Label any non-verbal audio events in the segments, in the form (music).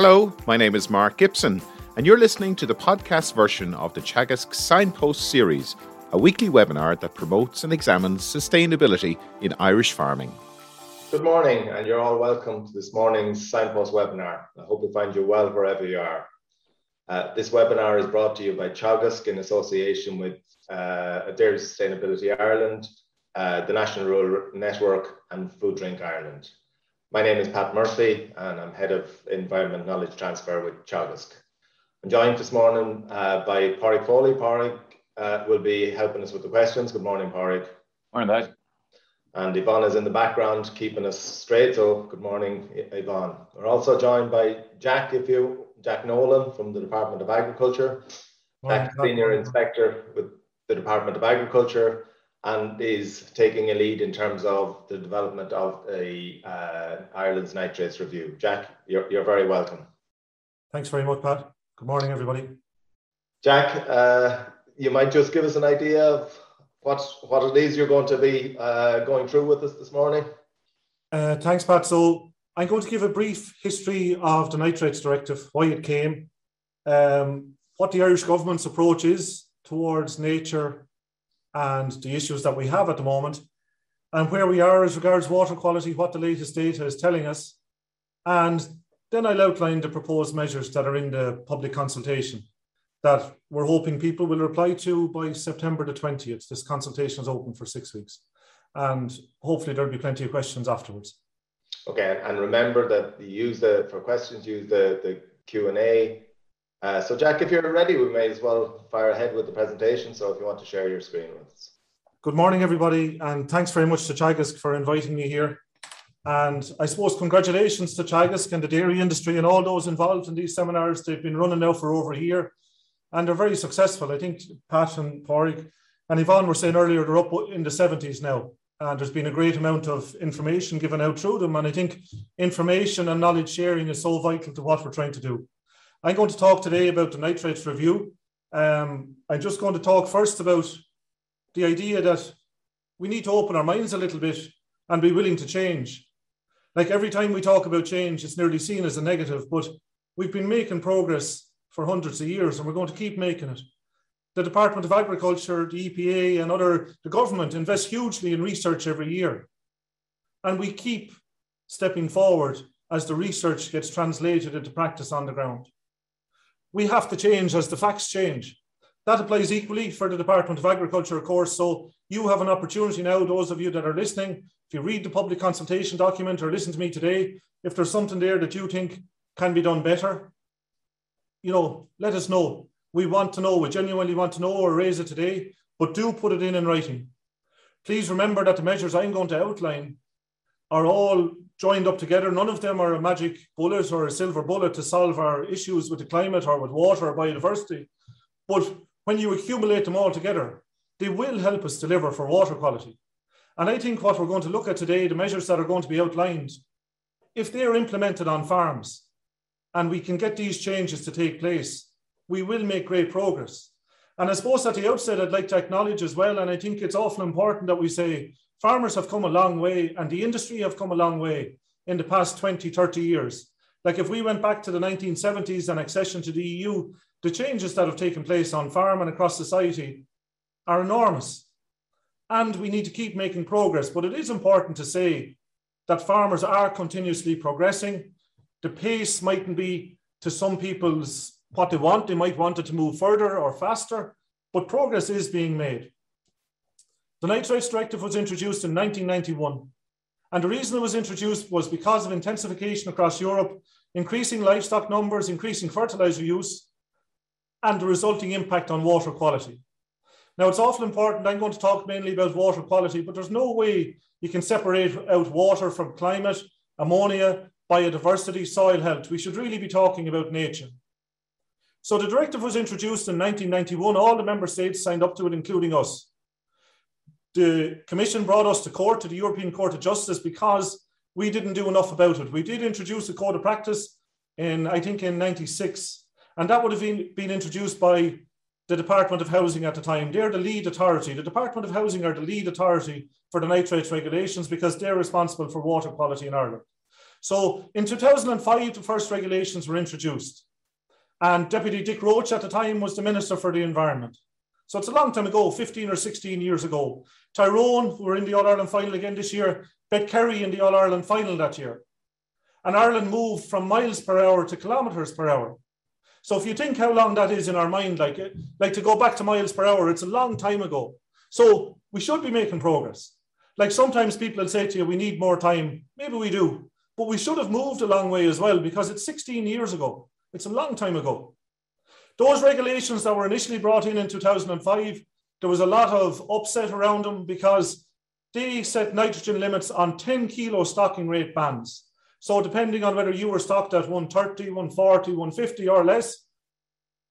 Hello, my name is Mark Gibson, and you're listening to the podcast version of the Teagasc Signpost series, a weekly webinar that promotes and examines sustainability in Irish farming. Good morning, and you're all welcome to this morning's Signpost webinar. I hope we find you well wherever you are. Uh, this webinar is brought to you by Teagasc in association with uh, Dairy Sustainability Ireland, uh, the National Rural Network, and Food Drink Ireland. My name is Pat Murphy, and I'm Head of Environment Knowledge Transfer with Teagasc. I'm joined this morning uh, by Pádraig Foley. Pádraig uh, will be helping us with the questions. Good morning, Pádraig. Morning, Pat. And Yvonne is in the background keeping us straight. So good morning, Yvonne. We're also joined by Jack, if you Jack Nolan from the Department of Agriculture. Morning, Jack, Senior Inspector with the Department of Agriculture and is taking a lead in terms of the development of a uh, Ireland's nitrates review. Jack, you're, you're very welcome. Thanks very much, Pat. Good morning, everybody. Jack, uh, you might just give us an idea of what what it is you're going to be uh, going through with us this morning. Uh, thanks, Pat. So I'm going to give a brief history of the Nitrates Directive, why it came, um, what the Irish government's approach is towards nature and the issues that we have at the moment, and where we are as regards water quality, what the latest data is telling us. And then I'll outline the proposed measures that are in the public consultation that we're hoping people will reply to by September the 20th. This consultation is open for six weeks. And hopefully there'll be plenty of questions afterwards. Okay, and remember that you use the for questions, use the, the Q&A uh, so Jack, if you're ready, we may as well fire ahead with the presentation. So if you want to share your screen with us. Good morning, everybody, and thanks very much to Teagasc for inviting me here. And I suppose congratulations to Teagasc and the dairy industry and all those involved in these seminars. They've been running now for over a year and they're very successful. I think Pat and Pádraig and Yvonne were saying earlier they're up in the 70s now. And there's been a great amount of information given out through them. And I think information and knowledge sharing is so vital to what we're trying to do. I'm going to talk today about the nitrates review. Um, I'm just going to talk first about the idea that we need to open our minds a little bit and be willing to change. Like every time we talk about change, it's nearly seen as a negative, but we've been making progress for hundreds of years and we're going to keep making it. The Department of Agriculture, the EPA, and other, the government invest hugely in research every year. And we keep stepping forward as the research gets translated into practice on the ground we have to change as the facts change. That applies equally for the Department of Agriculture, of course. So you have an opportunity now, those of you that are listening, if you read the public consultation document or listen to me today, if there's something there that you think can be done better, you know, let us know. We want to know, we genuinely want to know or raise it today, but do put it in in writing. Please remember that the measures I'm going to outline are all joined up together. None of them are a magic bullet or a silver bullet to solve our issues with the climate or with water or biodiversity. But when you accumulate them all together, they will help us deliver for water quality. And I think what we're going to look at today, the measures that are going to be outlined, if they are implemented on farms and we can get these changes to take place, we will make great progress. And I suppose at the outset, I'd like to acknowledge as well, and I think it's awful important that we say farmers have come a long way and the industry have come a long way in the past 20, 30 years. Like if we went back to the 1970s and accession to the EU, the changes that have taken place on farm and across society are enormous. And we need to keep making progress. But it is important to say that farmers are continuously progressing. The pace mightn't be to some people's what they want. They might want it to move further or faster, but progress is being made. The Nitrates Directive was introduced in 1991. And the reason it was introduced was because of intensification across Europe, increasing livestock numbers, increasing fertilizer use, and the resulting impact on water quality. Now, it's awful important. I'm going to talk mainly about water quality, but there's no way you can separate out water from climate, ammonia, biodiversity, soil health. We should really be talking about nature. So the directive was introduced in 1991. All the member states signed up to it, including us the Commission brought us to court, to the European Court of Justice, because we didn't do enough about it. We did introduce a code of practice in, I think, in 96, and that would have been, been introduced by the Department of Housing at the time. They're the lead authority. The Department of Housing are the lead authority for the nitrates regulations because they're responsible for water quality in Ireland. So in 2005, the first regulations were introduced. And Deputy Dick Roche at the time was the Minister for the Environment. So it's a long time ago, 15 or 16 years ago. Tyrone, who were in the All Ireland final again this year, bet Kerry in the All Ireland final that year. And Ireland moved from miles per hour to kilometres per hour. So if you think how long that is in our mind, like, eh, like to go back to miles per hour, it's a long time ago. So we should be making progress. Like sometimes people will say to you, we need more time. Maybe we do, but we should have moved a long way as well because it's 16 years ago. It's a long time ago. Those regulations that were initially brought in in 2005, there was a lot of upset around them because they set nitrogen limits on 10 kilo stocking rate bands. So depending on whether you were stocked at 130, 140, 150 or less,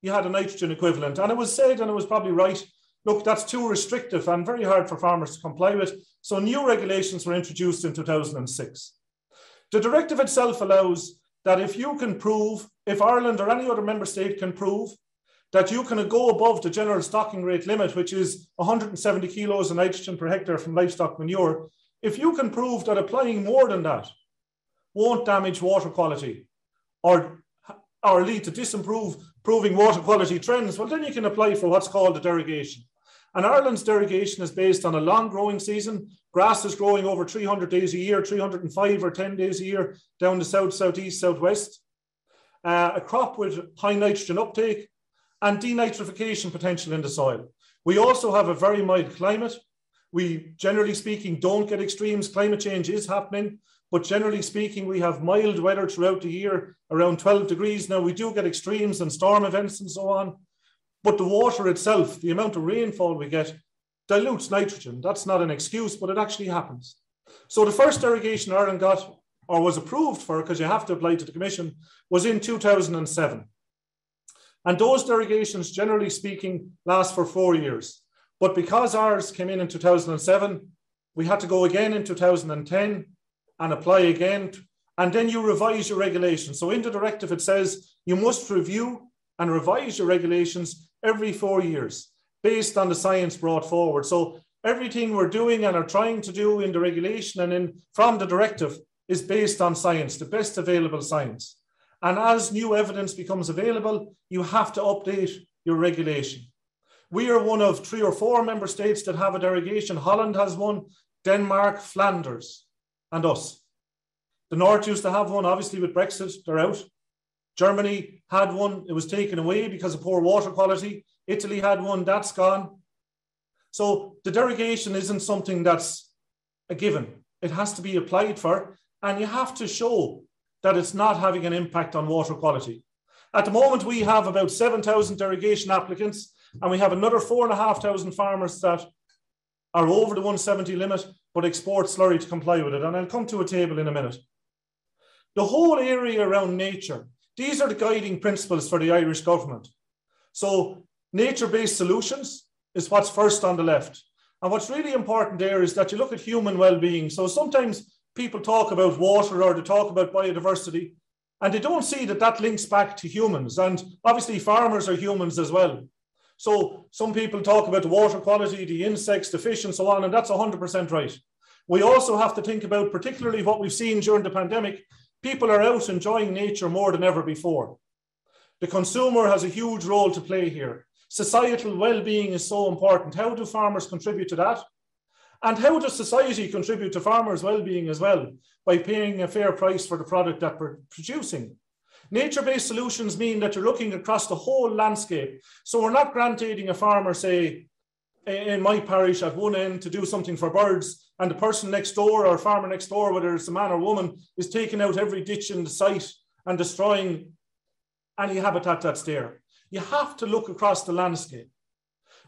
you had a nitrogen equivalent. And it was said, and it was probably right, look, that's too restrictive and very hard for farmers to comply with. So new regulations were introduced in 2006. The directive itself allows that if you can prove, if Ireland or any other member state can prove that you can go above the general stocking rate limit, which is 170 kilos of nitrogen per hectare from livestock manure, if you can prove that applying more than that won't damage water quality or, or lead to disimproving water quality trends, well, then you can apply for what's called a derogation. And Ireland's derogation is based on a long growing season. Grass is growing over 300 days a year, 305 or 10 days a year down the south, southeast, southwest. Uh, a crop with high nitrogen uptake and denitrification potential in the soil. We also have a very mild climate. We, generally speaking, don't get extremes. Climate change is happening, but generally speaking, we have mild weather throughout the year, around 12 degrees. Now, we do get extremes and storm events and so on, but the water itself, the amount of rainfall we get, dilutes nitrogen. That's not an excuse, but it actually happens. So the first derogation Ireland got or was approved for, because you have to apply to the Commission, was in 2007. And those derogations, generally speaking, last for four years. But because ours came in in 2007, we had to go again in 2010 and apply again. And then you revise your regulations. So in the directive, it says you must review and revise your regulations every four years based on the science brought forward. So everything we're doing and are trying to do in the regulation and in from the directive is based on science, the best available science. And as new evidence becomes available, you have to update your regulation. We are one of three or four member states that have a derogation. Holland has one, Denmark, Flanders, and us. The North used to have one, obviously, with Brexit, they're out. Germany had one, it was taken away because of poor water quality. Italy had one, that's gone. So the derogation isn't something that's a given. It has to be applied for, and you have to show that it's not having an impact on water quality. At the moment, we have about 7,000 derogation applicants, and we have another 4,500 farmers that are over the 170 limit but export slurry to comply with it. And I'll come to a table in a minute. The whole area around nature these are the guiding principles for the Irish government. So, nature based solutions is what's first on the left. And what's really important there is that you look at human well being. So, sometimes people talk about water or they talk about biodiversity, and they don't see that that links back to humans. And obviously, farmers are humans as well. So, some people talk about the water quality, the insects, the fish, and so on, and that's 100% right. We also have to think about, particularly what we've seen during the pandemic, People are out enjoying nature more than ever before. The consumer has a huge role to play here. Societal well-being is so important. How do farmers contribute to that? And how does society contribute to farmers' well-being as well by paying a fair price for the product that we're producing? Nature-based solutions mean that you're looking across the whole landscape. So we're not granting a farmer, say, in my parish at one end to do something for birds, and the person next door or farmer next door, whether it's a man or woman, is taking out every ditch in the site and destroying any habitat that's there. You have to look across the landscape.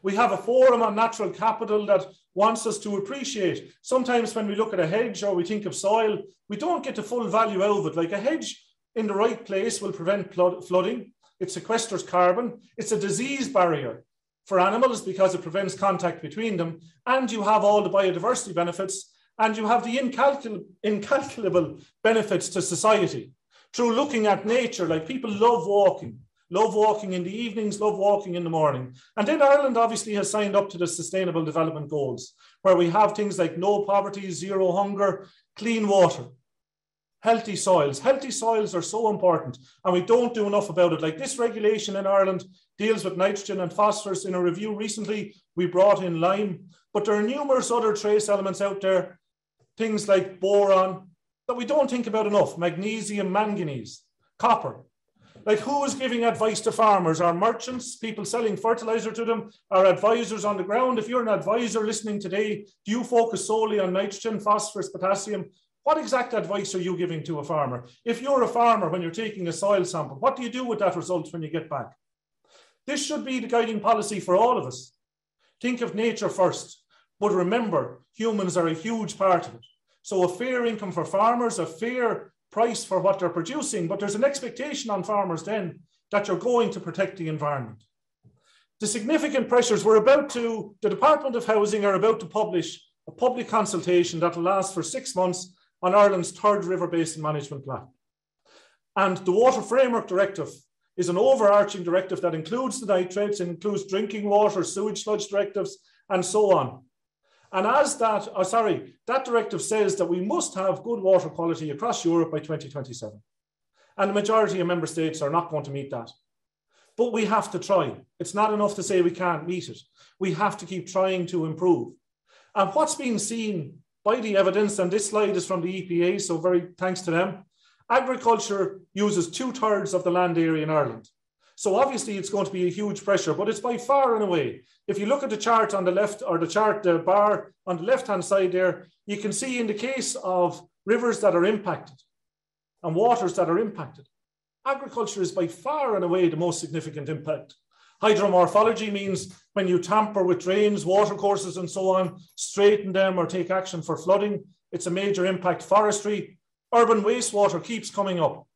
We have a forum on natural capital that wants us to appreciate. Sometimes when we look at a hedge or we think of soil, we don't get the full value out of it. Like a hedge in the right place will prevent flooding. It sequesters carbon. It's a disease barrier for animals because it prevents contact between them, and you have all the biodiversity benefits, and you have the incalcul- incalculable benefits to society through looking at nature. Like people love walking, love walking in the evenings, love walking in the morning. And then Ireland obviously has signed up to the Sustainable Development Goals, where we have things like no poverty, zero hunger, clean water. healthy soils. Healthy soils are so important, and we don't do enough about it. Like this regulation in Ireland deals with nitrogen and phosphorus. In a review recently, we brought in lime, but there are numerous other trace elements out there, things like boron, that we don't think about enough magnesium, manganese, copper. Like who is giving advice to farmers? Our merchants, people selling fertilizer to them, our advisors on the ground. If you're an advisor listening today, do you focus solely on nitrogen, phosphorus, potassium? What exact advice are you giving to a farmer? If you're a farmer, when you're taking a soil sample, what do you do with that result when you get back? This should be the guiding policy for all of us. Think of nature first, but remember, humans are a huge part of it. So a fair income for farmers, a fair price for what they're producing, but there's an expectation on farmers then that you're going to protect the environment. The significant pressures we're about to, the Department of Housing are about to publish a public consultation that will last for six months on Ireland's third river basin management plan. And the Water Framework Directive is an overarching directive that includes the nitrates, includes drinking water, sewage sludge directives, and so on. And as that, oh, sorry, that directive says that we must have good water quality across Europe by 2027. And the majority of member states are not going to meet that. But we have to try. It's not enough to say we can't meet it. We have to keep trying to improve. And what's being seen by the evidence, and this slide is from the EPA, so very thanks to them, agriculture uses two thirds of the land area in Ireland. So obviously it's going to be a huge pressure, but it's by far and away. If you look at the chart on the left or the chart, the bar on the left-hand side there, you can see in the case of rivers that are impacted and waters that are impacted, agriculture is by far and away the most significant impact. Hydromorphology means when you tamper with drains, watercourses, and so on, straighten them or take action for flooding, it's a major impact. Forestry, urban wastewater keeps coming up.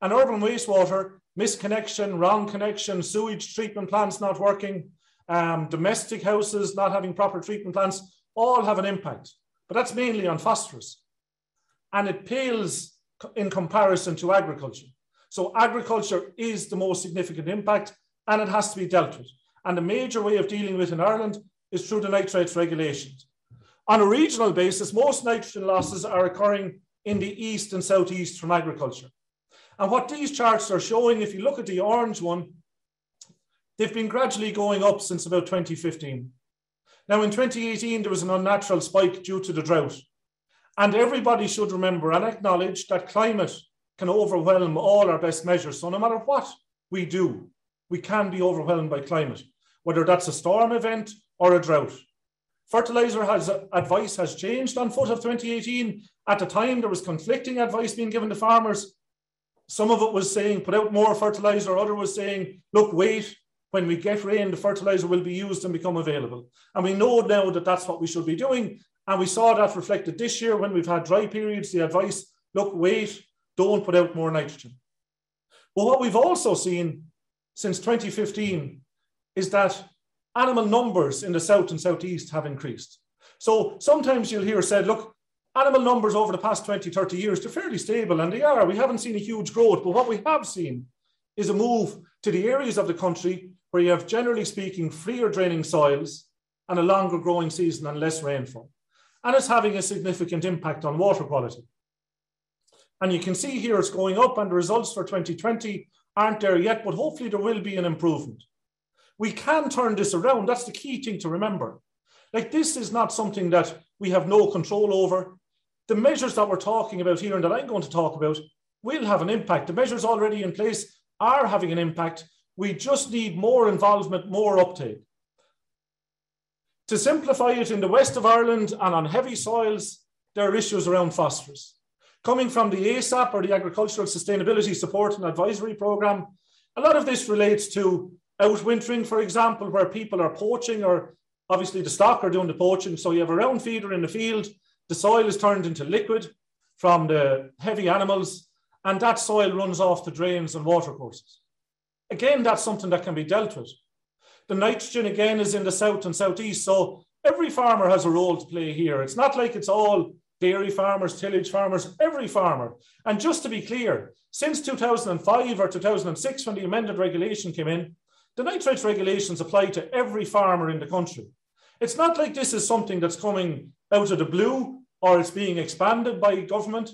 And urban wastewater misconnection, wrong connection, sewage treatment plants not working, um, domestic houses not having proper treatment plants, all have an impact. But that's mainly on phosphorus. And it pales in comparison to agriculture. So agriculture is the most significant impact and it has to be dealt with. And the major way of dealing with it in Ireland is through the nitrates regulations. On a regional basis, most nitrogen losses are occurring in the east and southeast from agriculture. And what these charts are showing, if you look at the orange one, they've been gradually going up since about 2015. Now, in 2018, there was an unnatural spike due to the drought. And everybody should remember and acknowledge that climate can overwhelm all our best measures. So, no matter what we do, we can be overwhelmed by climate, whether that's a storm event or a drought. Fertilizer has, advice has changed on foot of 2018. At the time, there was conflicting advice being given to farmers. Some of it was saying put out more fertilizer, other was saying, look, wait, when we get rain, the fertilizer will be used and become available. And we know now that that's what we should be doing. And we saw that reflected this year when we've had dry periods, the advice, look, wait, don't put out more nitrogen. But what we've also seen since 2015 is that animal numbers in the south and southeast have increased. So sometimes you'll hear said, look, animal numbers over the past 20, 30 years, they're fairly stable and they are. We haven't seen a huge growth, but what we have seen is a move to the areas of the country where you have, generally speaking, freer draining soils and a longer growing season and less rainfall. And it's having a significant impact on water quality. And you can see here it's going up, and the results for 2020 aren't there yet, but hopefully there will be an improvement. We can turn this around. That's the key thing to remember. Like, this is not something that we have no control over the measures that we're talking about here and that I'm going to talk about will have an impact. The measures already in place are having an impact. We just need more involvement, more uptake. To simplify it, in the west of Ireland and on heavy soils, there are issues around phosphorus. Coming from the ASSAP or the Agricultural Sustainability Support and Advisory Programme, a lot of this relates to outwintering, for example, where people are poaching or obviously the stock are doing the poaching. So you have a round feeder in the field the soil is turned into liquid from the heavy animals, and that soil runs off the drains and watercourses. Again, that's something that can be dealt with. The nitrogen again is in the south and southeast, so every farmer has a role to play here. It's not like it's all dairy farmers, tillage farmers, every farmer. And just to be clear, since 2005 or 2006, when the amended regulation came in, the nitrates regulations apply to every farmer in the country. It's not like this is something that's coming out of the blue or it's being expanded by government.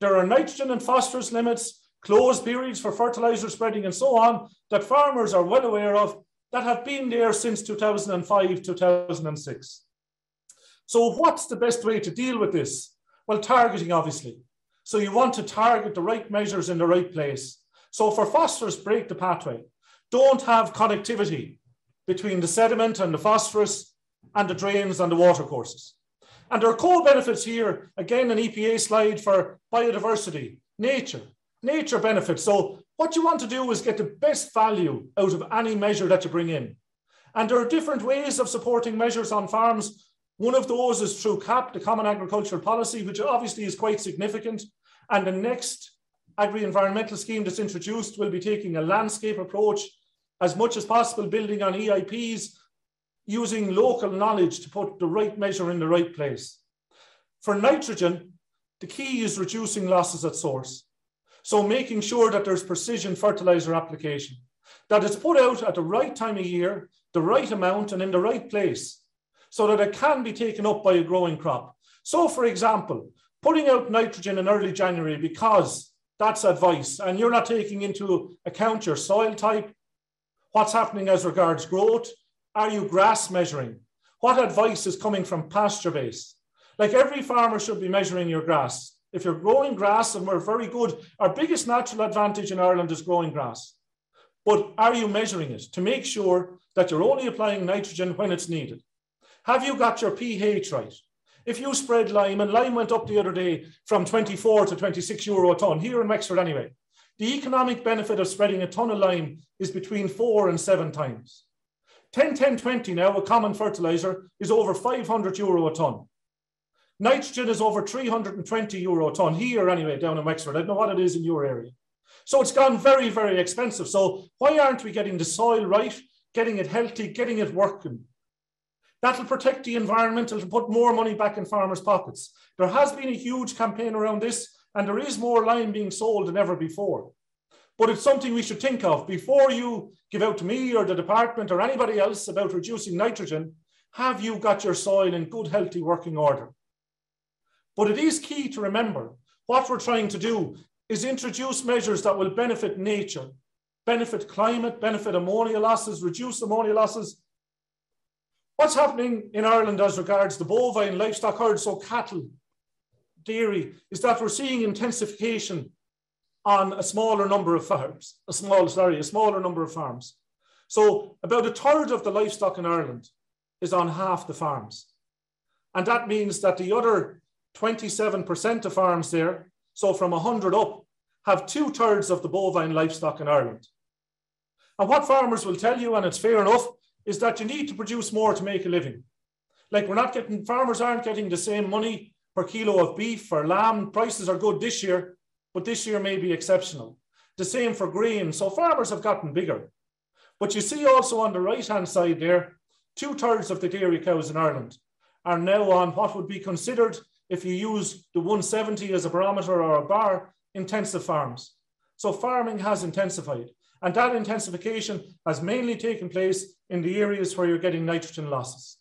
There are nitrogen and phosphorus limits, closed periods for fertilizer spreading and so on that farmers are well aware of that have been there since 2005, 2006. So what's the best way to deal with this? Well, targeting, obviously. So you want to target the right measures in the right place. So for phosphorus, break the pathway. Don't have connectivity between the sediment and the phosphorus and the drains and the watercourses. And there are co-benefits here, again, an EPA slide for biodiversity, nature, nature benefits. So what you want to do is get the best value out of any measure that you bring in. And there are different ways of supporting measures on farms. One of those is through CAP, the Common Agricultural Policy, which obviously is quite significant. And the next agri-environmental scheme that's introduced will be taking a landscape approach as much as possible, building on EIPs, using local knowledge to put the right measure in the right place. For nitrogen, the key is reducing losses at source. So making sure that there's precision fertilizer application, that it's put out at the right time of year, the right amount and in the right place, so that it can be taken up by a growing crop. So for example, putting out nitrogen in early January because that's advice and you're not taking into account your soil type, what's happening as regards growth, are you grass measuring? What advice is coming from PastureBase? Like every farmer should be measuring your grass. If you're growing grass, and we're very good, our biggest natural advantage in Ireland is growing grass. But are you measuring it to make sure that you're only applying nitrogen when it's needed? Have you got your pH right? If you spread lime, and lime went up the other day from 24 to 26 euro a tonne, here in Wexford anyway, the economic benefit of spreading a tonne of lime is between four and seven times. 10, 10, 20 now, a common fertiliser, is over 500 euro a tonne. Nitrogen is over 320 euro a tonne here anyway, down in Wexford. I don't know what it is in your area. So it's gone very, very expensive. So why aren't we getting the soil right, getting it healthy, getting it working? That'll protect the environment. It'll put more money back in farmers' pockets. There has been a huge campaign around this, and there is more lime being sold than ever before. But it's something we should think of before you give out to me or the department or anybody else about reducing nitrogen. Have you got your soil in good, healthy working order? But it is key to remember what we're trying to do is introduce measures that will benefit nature, benefit climate, benefit ammonia losses, reduce ammonia losses. What's happening in Ireland as regards the bovine livestock herd, so cattle, dairy, is that we're seeing intensification on a smaller number of farms, a small, sorry, a smaller number of farms. So about a third of the livestock in Ireland is on half the farms. And that means that the other 27% of farms there, so from 100 up, have two thirds of the bovine livestock in Ireland. And what farmers will tell you, and it's fair enough, is that you need to produce more to make a living. Like we're not getting, farmers aren't getting the same money per kilo of beef or lamb. Prices are good this year, but this year may be exceptional. The same for grain. So farmers have gotten bigger. But you see also on the right hand side there, two thirds of the dairy cows in Ireland are now on what would be considered if you use the 170 as a barometer or a bar, intensive farms. So farming has intensified. And that intensification has mainly taken place in the areas where you're getting nitrogen losses.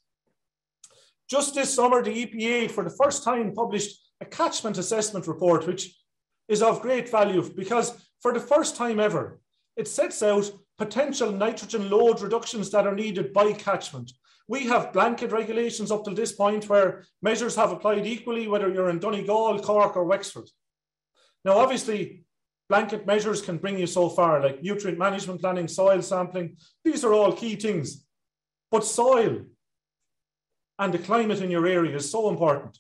Just this summer, the EPA, for the first time, published a catchment assessment report, which is of great value because for the first time ever, it sets out potential nitrogen load reductions that are needed by catchment. We have blanket regulations up to this point where measures have applied equally, whether you're in Donegal, Cork, or Wexford. Now, obviously, blanket measures can bring you so far, like nutrient management planning, soil sampling. These are all key things. But soil and the climate in your area is so important.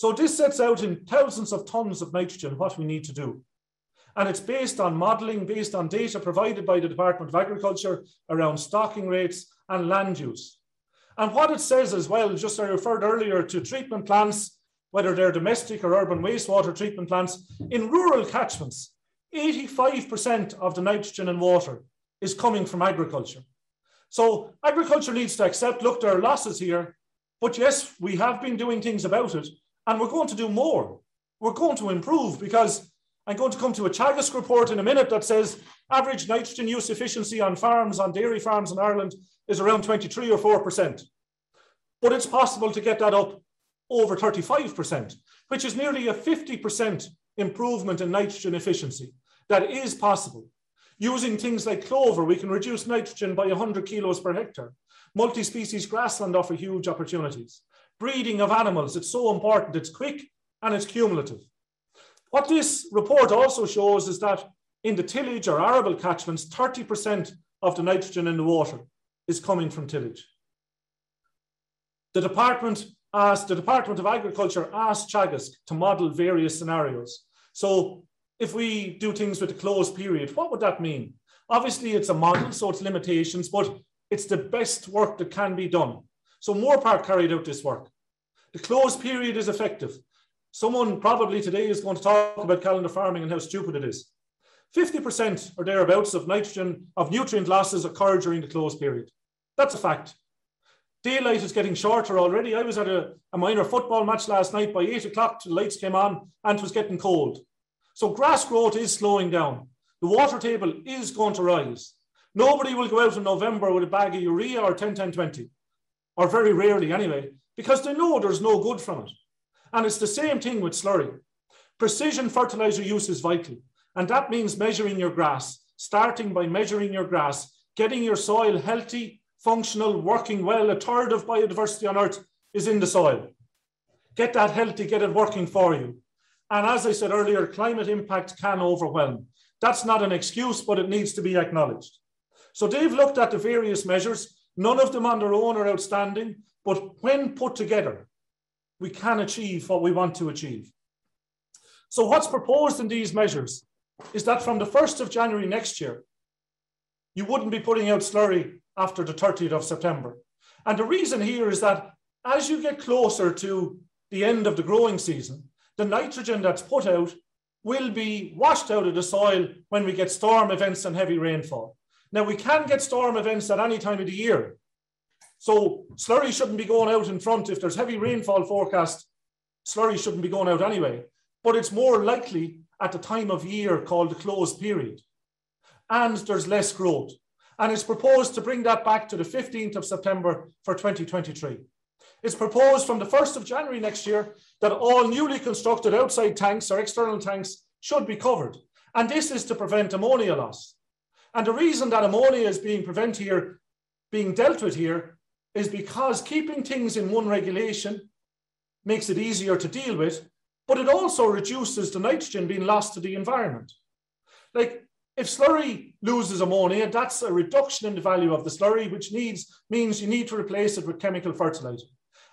So this sets out in thousands of tons of nitrogen what we need to do. And it's based on modelling, based on data provided by the Department of Agriculture around stocking rates and land use. And what it says as well, just I referred earlier to treatment plants, whether they're domestic or urban wastewater treatment plants, in rural catchments, 85% of the nitrogen in water is coming from agriculture. So agriculture needs to accept, look, there are losses here, but yes, we have been doing things about it, and we're going to do more. We're going to improve because I'm going to come to a Teagasc report in a minute that says average nitrogen use efficiency on farms, on dairy farms in Ireland is around 23 or 4%. But it's possible to get that up over 35%, which is nearly a 50% improvement in nitrogen efficiency. That is possible. Using things like clover, we can reduce nitrogen by 100 kilos per hectare. Multi-species grassland offer huge opportunities. Breeding of animals, it's so important. It's quick and it's cumulative. What this report also shows is that in the tillage or arable catchments, 30% of the nitrogen in the water is coming from tillage. The department asked, the Department of Agriculture asked Teagasc to model various scenarios. So if we do things with a closed period, what would that mean? Obviously, it's a model, so it's limitations, but it's the best work that can be done. So Moorepark carried out this work. The closed period is effective. Someone probably today is going to talk about calendar farming and how stupid it is. 50% or thereabouts of nitrogen, of nutrient losses occur during the closed period. That's a fact. Daylight is getting shorter already. I was at a, a minor football match last night by eight o'clock, the lights came on and it was getting cold. So grass growth is slowing down. The water table is going to rise. Nobody will go out in November with a bag of urea or 10, 10, 20, or very rarely anyway, because they know there's no good from it. And it's the same thing with slurry. Precision fertilizer use is vital. And that means measuring your grass, starting by measuring your grass, getting your soil healthy, functional, working well. A third of biodiversity on Earth is in the soil. Get that healthy, get it working for you. And as I said earlier, climate impact can overwhelm. That's not an excuse, but it needs to be acknowledged. So they've looked at the various measures. None of them on their own are outstanding, but when put together, we can achieve what we want to achieve. So what's proposed in these measures is that from the 1st of January next year, you wouldn't be putting out slurry after the 30th of September. And the reason here is that as you get closer to the end of the growing season, the nitrogen that's put out will be washed out of the soil when we get storm events and heavy rainfall. Now, we can get storm events at any time of the year. So slurry shouldn't be going out in front. If there's heavy rainfall forecast, slurry shouldn't be going out anyway. But it's more likely at the time of year called the closed period. And there's less growth. And it's proposed to bring that back to the 15th of September for 2023. It's proposed from the 1st of January next year that all newly constructed outside tanks or external tanks should be covered. And this is to prevent ammonia loss. And the reason that ammonia is being prevented here, being dealt with here, is because keeping things in one regulation makes it easier to deal with, but it also reduces the nitrogen being lost to the environment. Like if slurry loses ammonia, that's a reduction in the value of the slurry, which needs means you need to replace it with chemical fertilizer.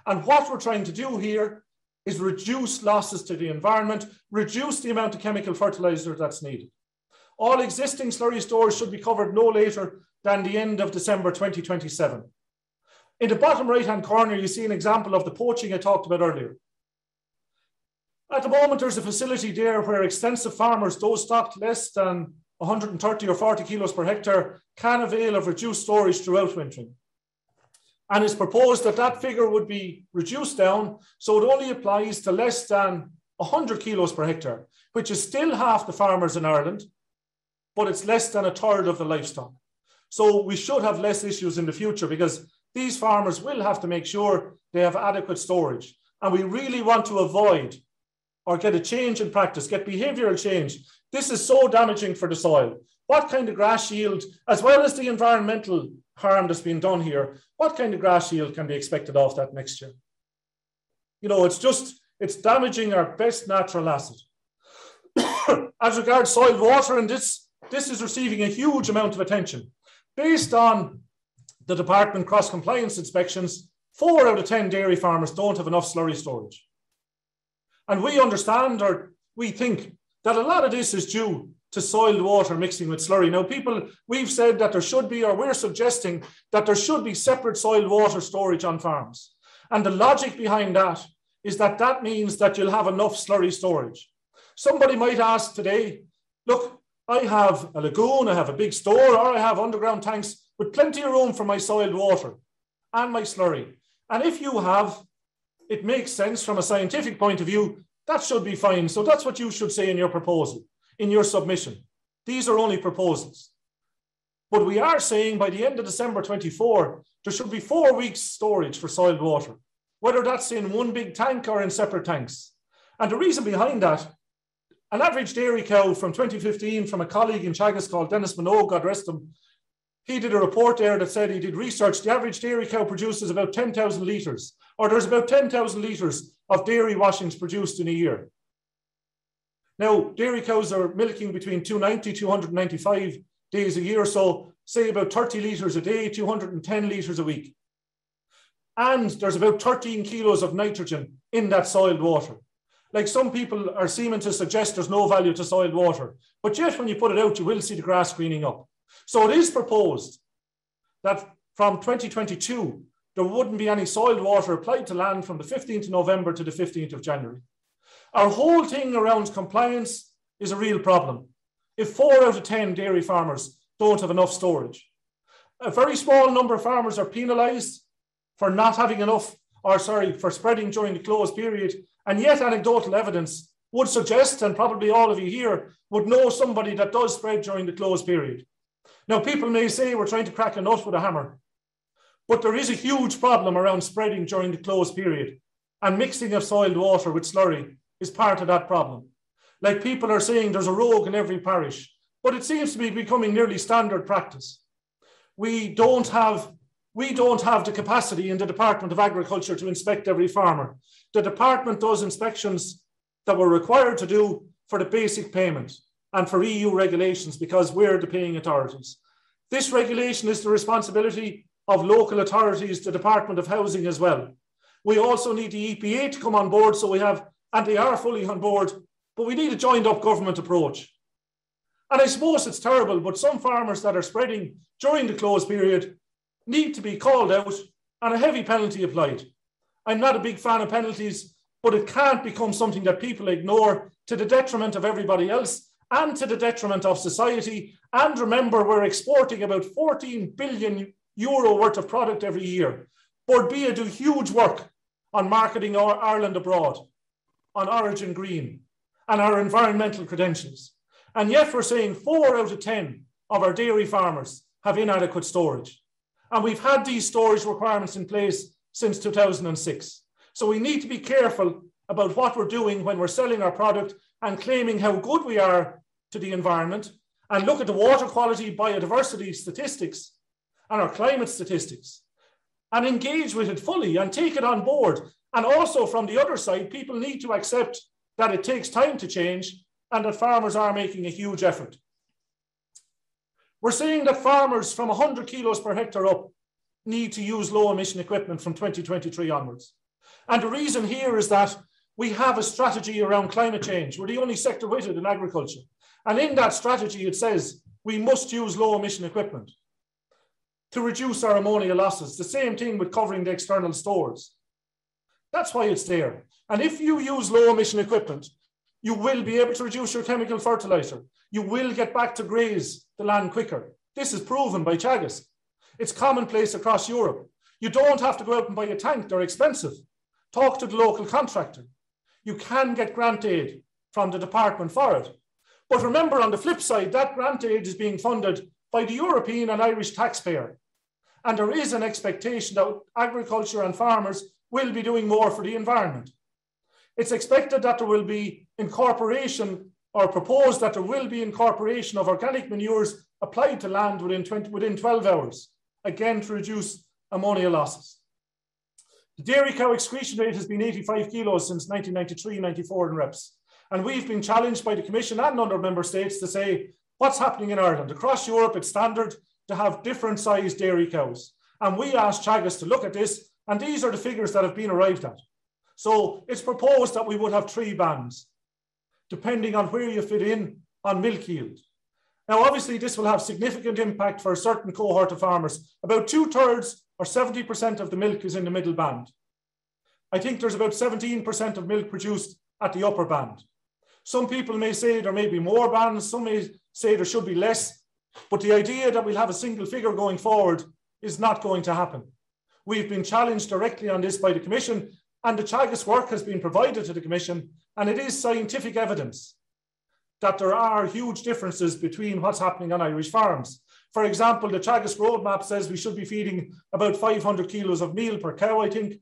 And what we're trying to do here is reduce losses to the environment, reduce the amount of chemical fertilizer that's needed. All existing slurry stores should be covered no later than the end of December 2027. In the bottom right-hand corner, you see an example of the poaching I talked about earlier. At the moment, there's a facility there where extensive farmers, those stocked less than 130 or 40 kilos per hectare, can avail of reduced storage throughout wintering. And it's proposed that that figure would be reduced down so it only applies to less than 100 kilos per hectare, which is still half the farmers in Ireland, but it's less than a third of the livestock. So we should have less issues in the future because these farmers will have to make sure they have adequate storage. And we really want to avoid or get a change in practice, get behavioral change. This is so damaging for the soil. What kind of grass yield, as well as the environmental harm that's been done here, what kind of grass yield can be expected off that next year? You know, it's just, it's damaging our best natural asset. (coughs) as regards soil water, and this, this is receiving a huge amount of attention. Based on the department cross compliance inspections, four out of 10 dairy farmers don't have enough slurry storage. And we understand or we think that a lot of this is due to soiled water mixing with slurry. Now, people, we've said that there should be, or we're suggesting that there should be separate soiled water storage on farms. And the logic behind that is that that means that you'll have enough slurry storage. Somebody might ask today, look, I have a lagoon, I have a big store, or I have underground tanks with plenty of room for my soiled water and my slurry. And if you have it makes sense from a scientific point of view, that should be fine. So that's what you should say in your proposal, in your submission. These are only proposals. But we are saying by the end of December 24, there should be four weeks storage for soiled water. whether that's in one big tank or in separate tanks. And the reason behind that, an average dairy cow from 2015 from a colleague in Teagasc called Denis Minogue, God rest him, he did a report there that said he did research. The average dairy cow produces about 10,000 litres, or there's about 10,000 litres of dairy washings produced in a year. Now, dairy cows are milking between 290, 295 days a year, so say about 30 litres a day, 210 litres a week. And there's about 13 kilos of nitrogen in that soiled water. Like some people are seeming to suggest there's no value to soiled water, but yet when you put it out, you will see the grass greening up. So it is proposed that from 2022, there wouldn't be any soiled water applied to land from the 15th of November to the 15th of January. Our whole thing around compliance is a real problem. If four out of 10 dairy farmers don't have enough storage, a very small number of farmers are penalised for not having enough, or sorry, for spreading during the closed period. And yet, anecdotal evidence would suggest, and probably all of you here would know somebody that does spread during the closed period. Now, people may say we're trying to crack a nut with a hammer, but there is a huge problem around spreading during the closed period, and mixing of soiled water with slurry is part of that problem. Like people are saying there's a rogue in every parish, but it seems to be becoming nearly standard practice. We don't have we don't have the capacity in the Department of Agriculture to inspect every farmer. The department does inspections that we're required to do for the basic payment and for EU regulations because we're the paying authorities. This regulation is the responsibility of local authorities, the Department of Housing as well. We also need the EPA to come on board so we have and they are fully on board, but we need a joined up government approach. And I suppose it's terrible, but some farmers that are spreading during the close period need to be called out and a heavy penalty applied. I'm not a big fan of penalties, but it can't become something that people ignore to the detriment of everybody else and to the detriment of society. And remember, we're exporting about 14 billion euro worth of product every year. Bord Bia do huge work on marketing our Ireland abroad on Origin Green and our environmental credentials. And yet we're saying four out of 10 of our dairy farmers have inadequate storage. And we've had these storage requirements in place since 2006. So we need to be careful about what we're doing when we're selling our product and claiming how good we are to the environment and look at the water quality biodiversity statistics and our climate statistics and engage with it fully and take it on board and also from the other side, people need to accept that it takes time to change and that farmers are making a huge effort. We're seeing that farmers from 100 kilos per hectare up need to use low emission equipment from 2023 onwards. And the reason here is that we have a strategy around climate change. We're the only sector with it in agriculture. And in that strategy, it says we must use low emission equipment to reduce our ammonia losses. The same thing with covering the external stores. That's why it's there. And if you use low emission equipment, you will be able to reduce your chemical fertilizer. You will get back to graze the land quicker. This is proven by Teagasc. It's commonplace across Europe. You don't have to go out and buy a tank, they're expensive. Talk to the local contractor. You can get grant aid from the department for it. But remember, on the flip side, that grant aid is being funded by the European and Irish taxpayer. And there is an expectation that agriculture and farmers will be doing more for the environment. It's expected that there will be incorporation or proposed that there will be incorporation of organic manures applied to land within, 20, within 12 hours, again to reduce ammonia losses. The dairy cow excretion rate has been 85 kilos since 1993-94 in reps. And we've been challenged by the Commission and other member states to say, what's happening in Ireland? Across Europe, it's standard to have different sized dairy cows. And we asked Teagasc to look at this and these are the figures that have been arrived at. So it's proposed that we would have three bands, depending on where you fit in on milk yield. Now, obviously, this will have significant impact for a certain cohort of farmers. About two thirds or 70% of the milk is in the middle band. I think there's about 17% of milk produced at the upper band. Some people may say there may be more bands, some may say there should be less, but the idea that we'll have a single figure going forward is not going to happen. We've been challenged directly on this by the Commission, and the Teagasc work has been provided to the Commission, and it is scientific evidence that there are huge differences between what's happening on Irish farms. For example, the Teagasc roadmap says we should be feeding about 500 kilos of meal per cow, I think.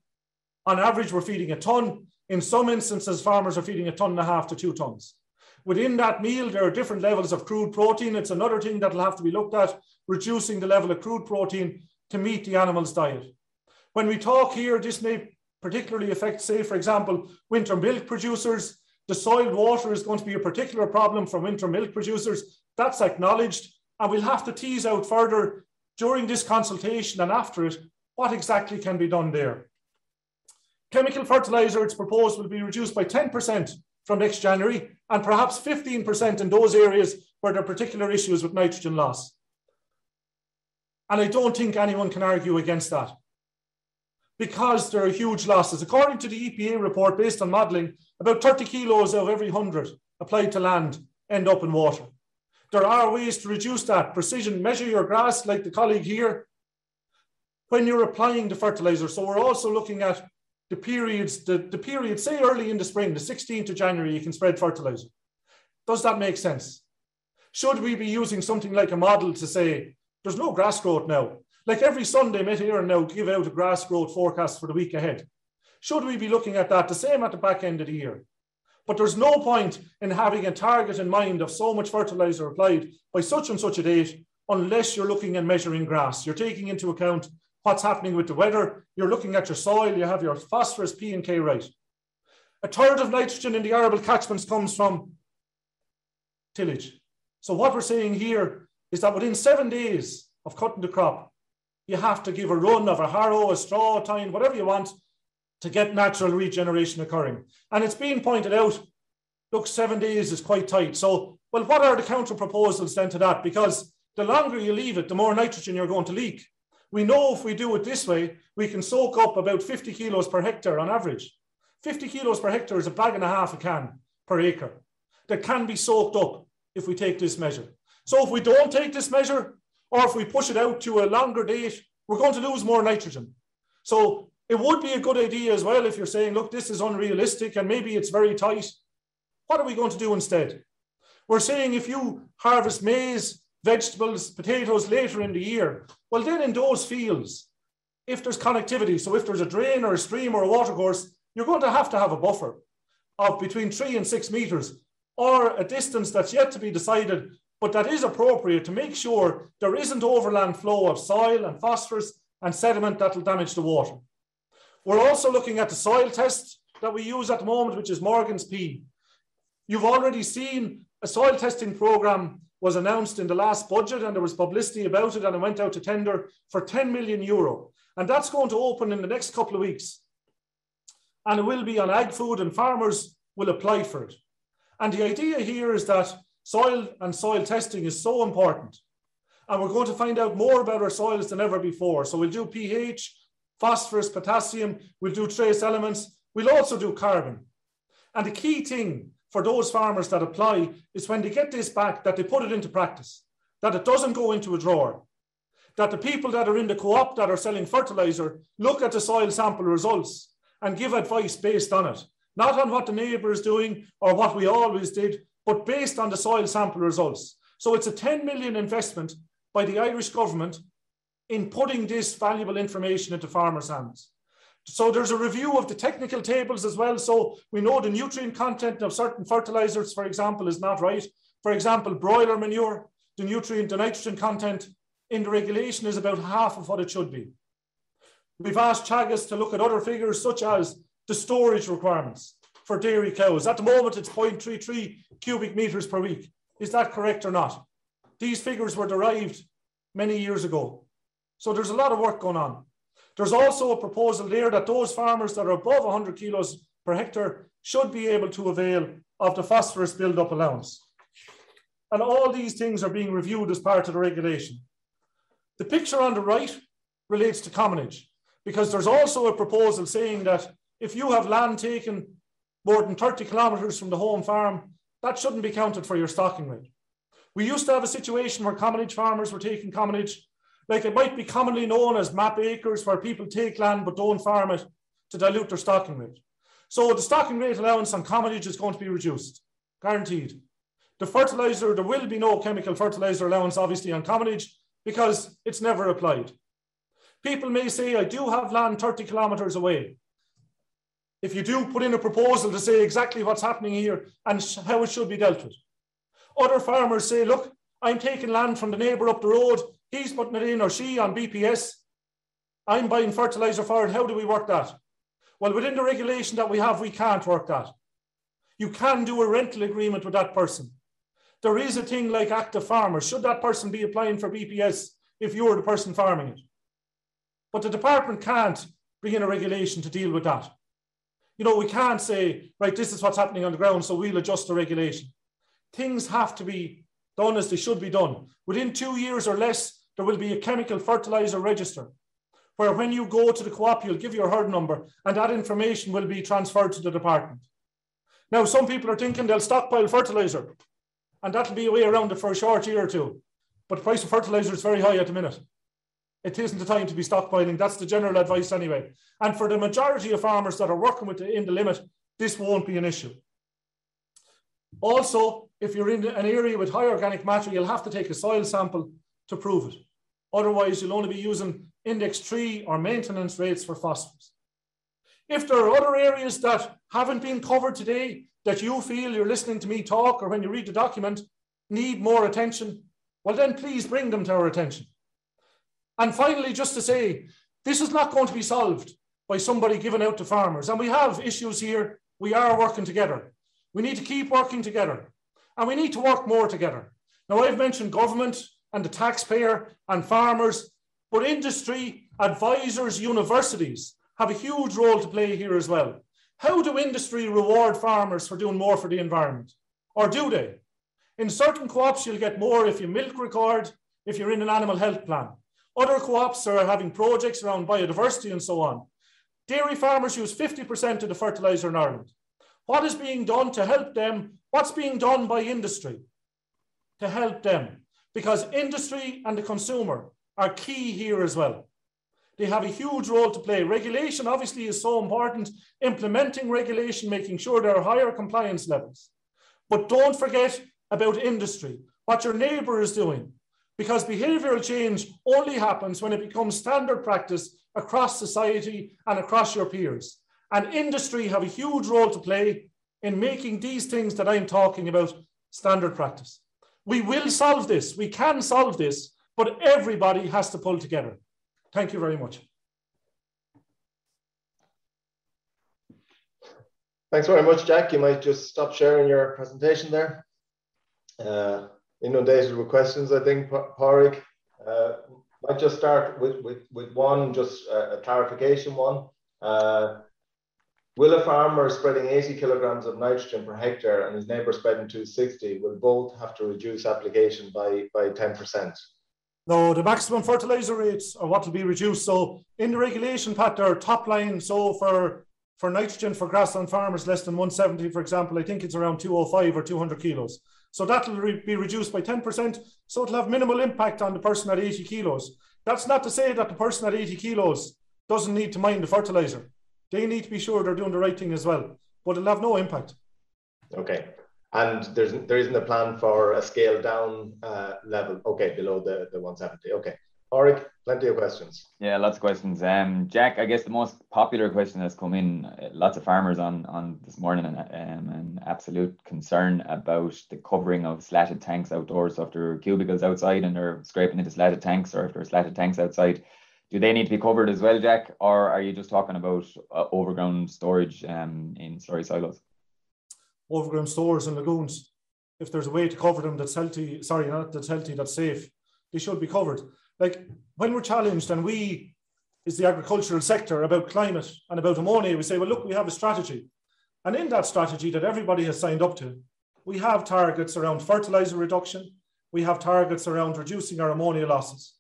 On average, we're feeding a ton. In some instances, farmers are feeding a ton and a half to two tons. Within that meal, there are different levels of crude protein. It's another thing that'll have to be looked at, reducing the level of crude protein to meet the animal's diet. When we talk here, this may particularly affect, say, for example, winter milk producers. The soiled water is going to be a particular problem for winter milk producers. That's acknowledged. And we'll have to tease out further during this consultation and after it what exactly can be done there. Chemical fertiliser, it's proposed, will be reduced by 10% from next January and perhaps 15% in those areas where there are particular issues with nitrogen loss. And I don't think anyone can argue against that because there are huge losses. According to the EPA report based on modelling, about 30 kilos of every 100 applied to land end up in water. There are ways to reduce that. Precision, measure your grass like the colleague here when you're applying the fertilizer. So we're also looking at the periods, the, the period, say early in the spring, the 16th of January, you can spread fertilizer. Does that make sense? Should we be using something like a model to say, there's no grass growth now? Like every Sunday, Met Éireann now give out a grass growth forecast for the week ahead. Should we be looking at that the same at the back end of the year? But there's no point in having a target in mind of so much fertilizer applied by such and such a date unless you're looking and measuring grass. You're taking into account what's happening with the weather. You're looking at your soil. You have your phosphorus, P and K right. A third of nitrogen in the arable catchments comes from tillage. So what we're saying here is that within seven days of cutting the crop, you have to give a run of a harrow, a straw, a tine, whatever you want to get natural regeneration occurring. And it's being pointed out, look, seven days is quite tight. So, well, what are the counter proposals then to that? Because the longer you leave it, the more nitrogen you're going to leak. We know if we do it this way, we can soak up about 50 kilos per hectare on average. 50 kilos per hectare is a bag and a half a can per acre that can be soaked up if we take this measure. So if we don't take this measure, or if we push it out to a longer date, we're going to lose more nitrogen. So it would be a good idea as well if you're saying, look, this is unrealistic and maybe it's very tight. What are we going to do instead? We're saying if you harvest maize, vegetables, potatoes later in the year, well, then in those fields, if there's connectivity, so if there's a drain or a stream or a watercourse, you're going to have to have a buffer of between three and six meters or a distance that's yet to be decided, but that is appropriate to make sure there isn't overland flow of soil and phosphorus and sediment that will damage the water. We're also looking at the soil test that we use at the moment, which is Morgan's P. You've already seen a soil testing program was announced in the last budget and there was publicity about it and it went out to tender for 10 million euro. And that's going to open in the next couple of weeks. And it will be on ag food and farmers will apply for it. And the idea here is that soil and soil testing is so important. And we're going to find out more about our soils than ever before. So we'll do pH, phosphorus, potassium, we'll do trace elements, we'll also do carbon. And the key thing for those farmers that apply is when they get this back, that they put it into practice, that it doesn't go into a drawer, that the people that are in the co-op that are selling fertilizer look at the soil sample results and give advice based on it, not on what the neighbour is doing or what we always did, but based on the soil sample results. So it's a 10 million investment by the Irish government in putting this valuable information into farmers' hands. So there's a review of the technical tables as well. So we know the nutrient content of certain fertilizers, for example, is not right. For example, broiler manure, the nutrient, the nitrogen content in the regulation is about half of what it should be. We've asked Teagasc to look at other figures such as the storage requirements for dairy cows. At the moment, it's 0.33 cubic meters per week. Is that correct or not? These figures were derived many years ago. So there's a lot of work going on. There's also a proposal there that those farmers that are above 100 kilos per hectare should be able to avail of the phosphorus build-up allowance. And all these things are being reviewed as part of the regulation. The picture on the right relates to commonage, because there's also a proposal saying that if you have land taken more than 30 kilometres from the home farm, that shouldn't be counted for your stocking rate. We used to have a situation where commonage farmers were taking commonage like it might be commonly known as map acres where people take land but don't farm it to dilute their stocking rate. So the stocking rate allowance on commonage is going to be reduced, guaranteed. The fertilizer, there will be no chemical fertilizer allowance obviously on commonage because it's never applied. People may say, I do have land 30 kilometres away. If you do put in a proposal to say exactly what's happening here and how it should be dealt with. Other farmers say, look, I'm taking land from the neighbour up the road, he's putting it in or she on BPS. I'm buying fertiliser for it. How do we work that? Well, within the regulation that we have, we can't work that. You can do a rental agreement with that person. There is a thing like active farmers. Should that person be applying for BPS if you're the person farming it? But the department can't bring in a regulation to deal with that. You know, we can't say, right, this is what's happening on the ground, so we'll adjust the regulation. Things have to be done as they should be done. Within two years or less, there will be a chemical fertilizer register where when you go to the co-op, you'll give your herd number and that information will be transferred to the department. Now, some people are thinking they'll stockpile fertilizer and that'll be a way around it for a short year or two. But the price of fertilizer is very high at the minute. It isn't the time to be stockpiling. That's the general advice anyway. And for the majority of farmers that are working with the, in the limit, this won't be an issue. Also, if you're in an area with high organic matter, you'll have to take a soil sample to prove it. Otherwise, you'll only be using index three or maintenance rates for phosphorus. If there are other areas that haven't been covered today that you feel you're listening to me talk or when you read the document need more attention, well, then please bring them to our attention. And finally, just to say, this is not going to be solved by somebody giving out to farmers. And we have issues here. We are working together. We need to keep working together and we need to work more together. Now, I've mentioned government and the taxpayer and farmers but industry, advisors, universities have a huge role to play here as well. How do industry reward farmers for doing more for the environment? Or do they? In certain co-ops, you'll get more if you milk record, if you're in an animal health plan. Other co-ops are having projects around biodiversity and so on. Dairy farmers use 50% of the fertilizer in Ireland. What is being done to help them? What's being done by industry to help them? Because industry and the consumer are key here as well. They have a huge role to play. Regulation obviously is so important, implementing regulation, making sure there are higher compliance levels. But don't forget about industry, what your neighbor is doing, because behavioral change only happens when it becomes standard practice across society and across your peers. And industry have a huge role to play in making these things that I'm talking about standard practice. We will solve this. We can solve this but everybody has to pull together. Thank you very much. Thanks very much, Jack. You might just stop sharing your presentation there. Uh, inundated with questions, I think, Pádraig. Uh, might just start with, with, with one, just a, a clarification one. Uh, will a farmer spreading 80 kilograms of nitrogen per hectare and his neighbour spreading 260 will both have to reduce application by, by 10%? No, the maximum fertilizer rates are what will be reduced. So in the regulation, Pat, there are top line. So for for nitrogen for grassland farmers less than 170, for example, I think it's around 205 or 200 kilos. So that will re- be reduced by 10%. So it'll have minimal impact on the person at 80 kilos. That's not to say that the person at 80 kilos doesn't need to mind the fertilizer. They need to be sure they're doing the right thing as well, but it'll have no impact. Okay and there's there isn't a plan for a scale down uh, level. Okay, below the the 170. Okay, Pádraig, plenty of questions. Yeah, lots of questions. Um, Jack, I guess the most popular question has come in. Uh, lots of farmers on on this morning and um, an absolute concern about the covering of slatted tanks outdoors. So if there are cubicles outside and they're scraping into slatted tanks, or if there are slatted tanks outside, do they need to be covered as well, Jack, or are you just talking about uh, overground storage um, in slurry silos? overground stores and lagoons. If there's a way to cover them that's healthy, sorry, not that's healthy, that's safe, they should be covered. Like when we're challenged and we, is the agricultural sector about climate and about ammonia, we say, well, look, we have a strategy. And in that strategy that everybody has signed up to, we have targets around fertilizer reduction. We have targets around reducing our ammonia losses.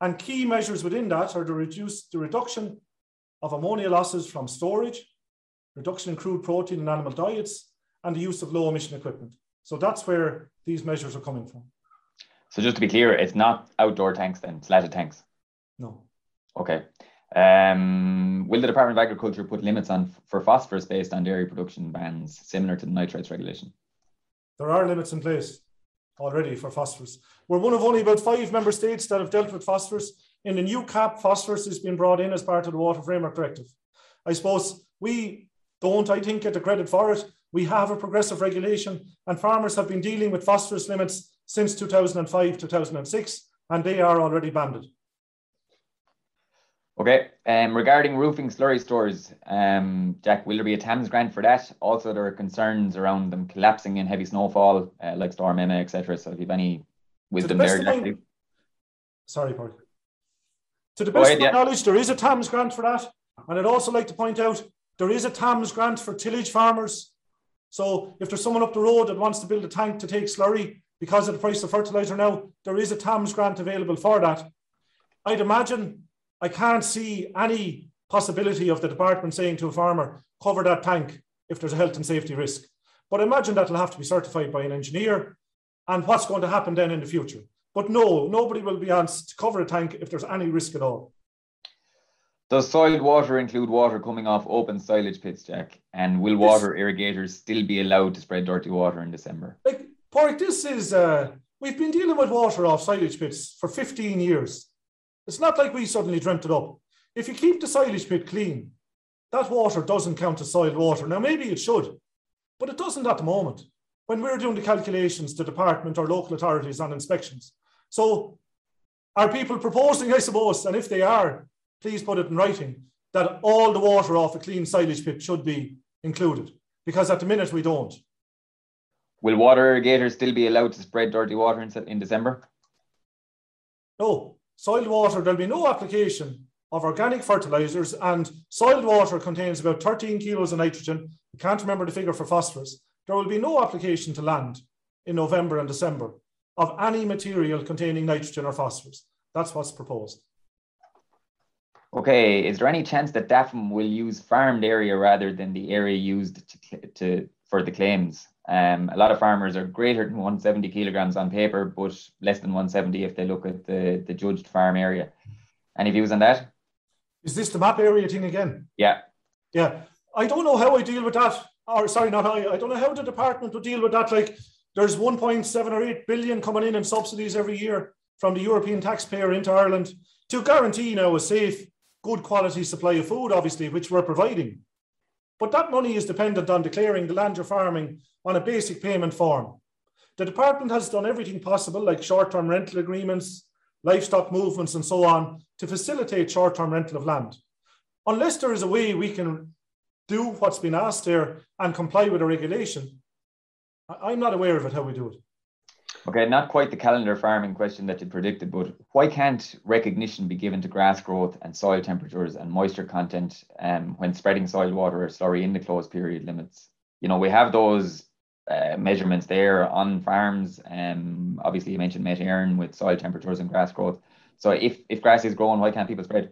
And key measures within that are to reduce the reduction of ammonia losses from storage, reduction in crude protein in animal diets, and the use of low emission equipment. So that's where these measures are coming from. So just to be clear, it's not outdoor tanks then, slatted tanks? No. Okay. Um, will the Department of Agriculture put limits on for phosphorus based on dairy production bans similar to the nitrates regulation? There are limits in place already for phosphorus. We're one of only about five member states that have dealt with phosphorus. In the new CAP, phosphorus is being brought in as part of the Water Framework Directive. I suppose we don't, I think, get the credit for it. We have a progressive regulation, and farmers have been dealing with phosphorus limits since 2005, 2006, and they are already banded. Okay. Um, regarding roofing slurry stores, um, Jack, will there be a TAMS grant for that? Also, there are concerns around them collapsing in heavy snowfall, uh, like Storm Emma, etc. So, if you have any wisdom the there, Jack? Sorry. To the best ahead, of my yeah. knowledge, there is a TAMS grant for that. And I'd also like to point out there is a TAMS grant for tillage farmers. So if there's someone up the road that wants to build a tank to take slurry because of the price of fertilizer now, there is a TAMS grant available for that. I'd imagine I can't see any possibility of the department saying to a farmer, cover that tank if there's a health and safety risk. But I imagine that'll have to be certified by an engineer and what's going to happen then in the future. But no, nobody will be asked to cover a tank if there's any risk at all. Does soiled water include water coming off open silage pits, Jack? And will water this, irrigators still be allowed to spread dirty water in December? Like, Pádraig, this is, uh, we've been dealing with water off silage pits for 15 years. It's not like we suddenly dreamt it up. If you keep the silage pit clean, that water doesn't count as soil water. Now, maybe it should, but it doesn't at the moment. When we're doing the calculations, the department or local authorities on inspections. So, are people proposing, I suppose, and if they are, please put it in writing, that all the water off a clean silage pit should be included? Because at the minute we don't. Will water irrigators still be allowed to spread dirty water in, in December? No, Soiled water, there'll be no application of organic fertilizers and soiled water contains about 13 kilos of nitrogen. I can't remember the figure for phosphorus. There will be no application to land in November and December of any material containing nitrogen or phosphorus. That's what's proposed. Okay, is there any chance that DAFM will use farmed area rather than the area used to, to for the claims? Um, a lot of farmers are greater than 170 kilograms on paper, but less than 170 if they look at the, the judged farm area. Any views on that? Is this the map area thing again? Yeah. Yeah. I don't know how I deal with that. Or sorry, not I. I don't know how the department would deal with that. Like there's 1.7 or 8 billion coming in in subsidies every year from the European taxpayer into Ireland to guarantee you now a safe, good quality supply of food, obviously, which we're providing. But that money is dependent on declaring the land you're farming on a basic payment form. The department has done everything possible, like short term rental agreements, livestock movements, and so on, to facilitate short term rental of land. Unless there is a way we can do what's been asked here and comply with a regulation, I'm not aware of it how we do it. Okay, not quite the calendar farming question that you predicted, but why can't recognition be given to grass growth and soil temperatures and moisture content um, when spreading soil water or slurry in the closed period limits? You know, we have those uh, measurements there on farms. Um, obviously, you mentioned Met Éireann with soil temperatures and grass growth. So, if, if grass is growing, why can't people spread?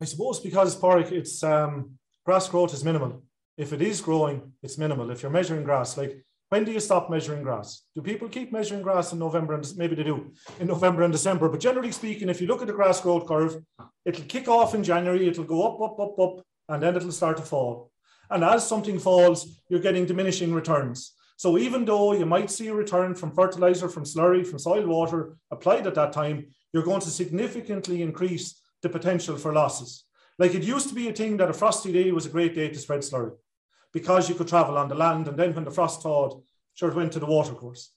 I suppose because, Pádraig, it's um, grass growth is minimal. If it is growing, it's minimal. If you're measuring grass, like when do you stop measuring grass? Do people keep measuring grass in November and maybe they do in November and December? But generally speaking, if you look at the grass growth curve, it'll kick off in January, it'll go up, up, up, up, and then it'll start to fall. And as something falls, you're getting diminishing returns. So even though you might see a return from fertilizer, from slurry, from soil water applied at that time, you're going to significantly increase the potential for losses. Like it used to be a thing that a frosty day was a great day to spread slurry because you could travel on the land. And then when the frost thawed, sure it went to the watercourse.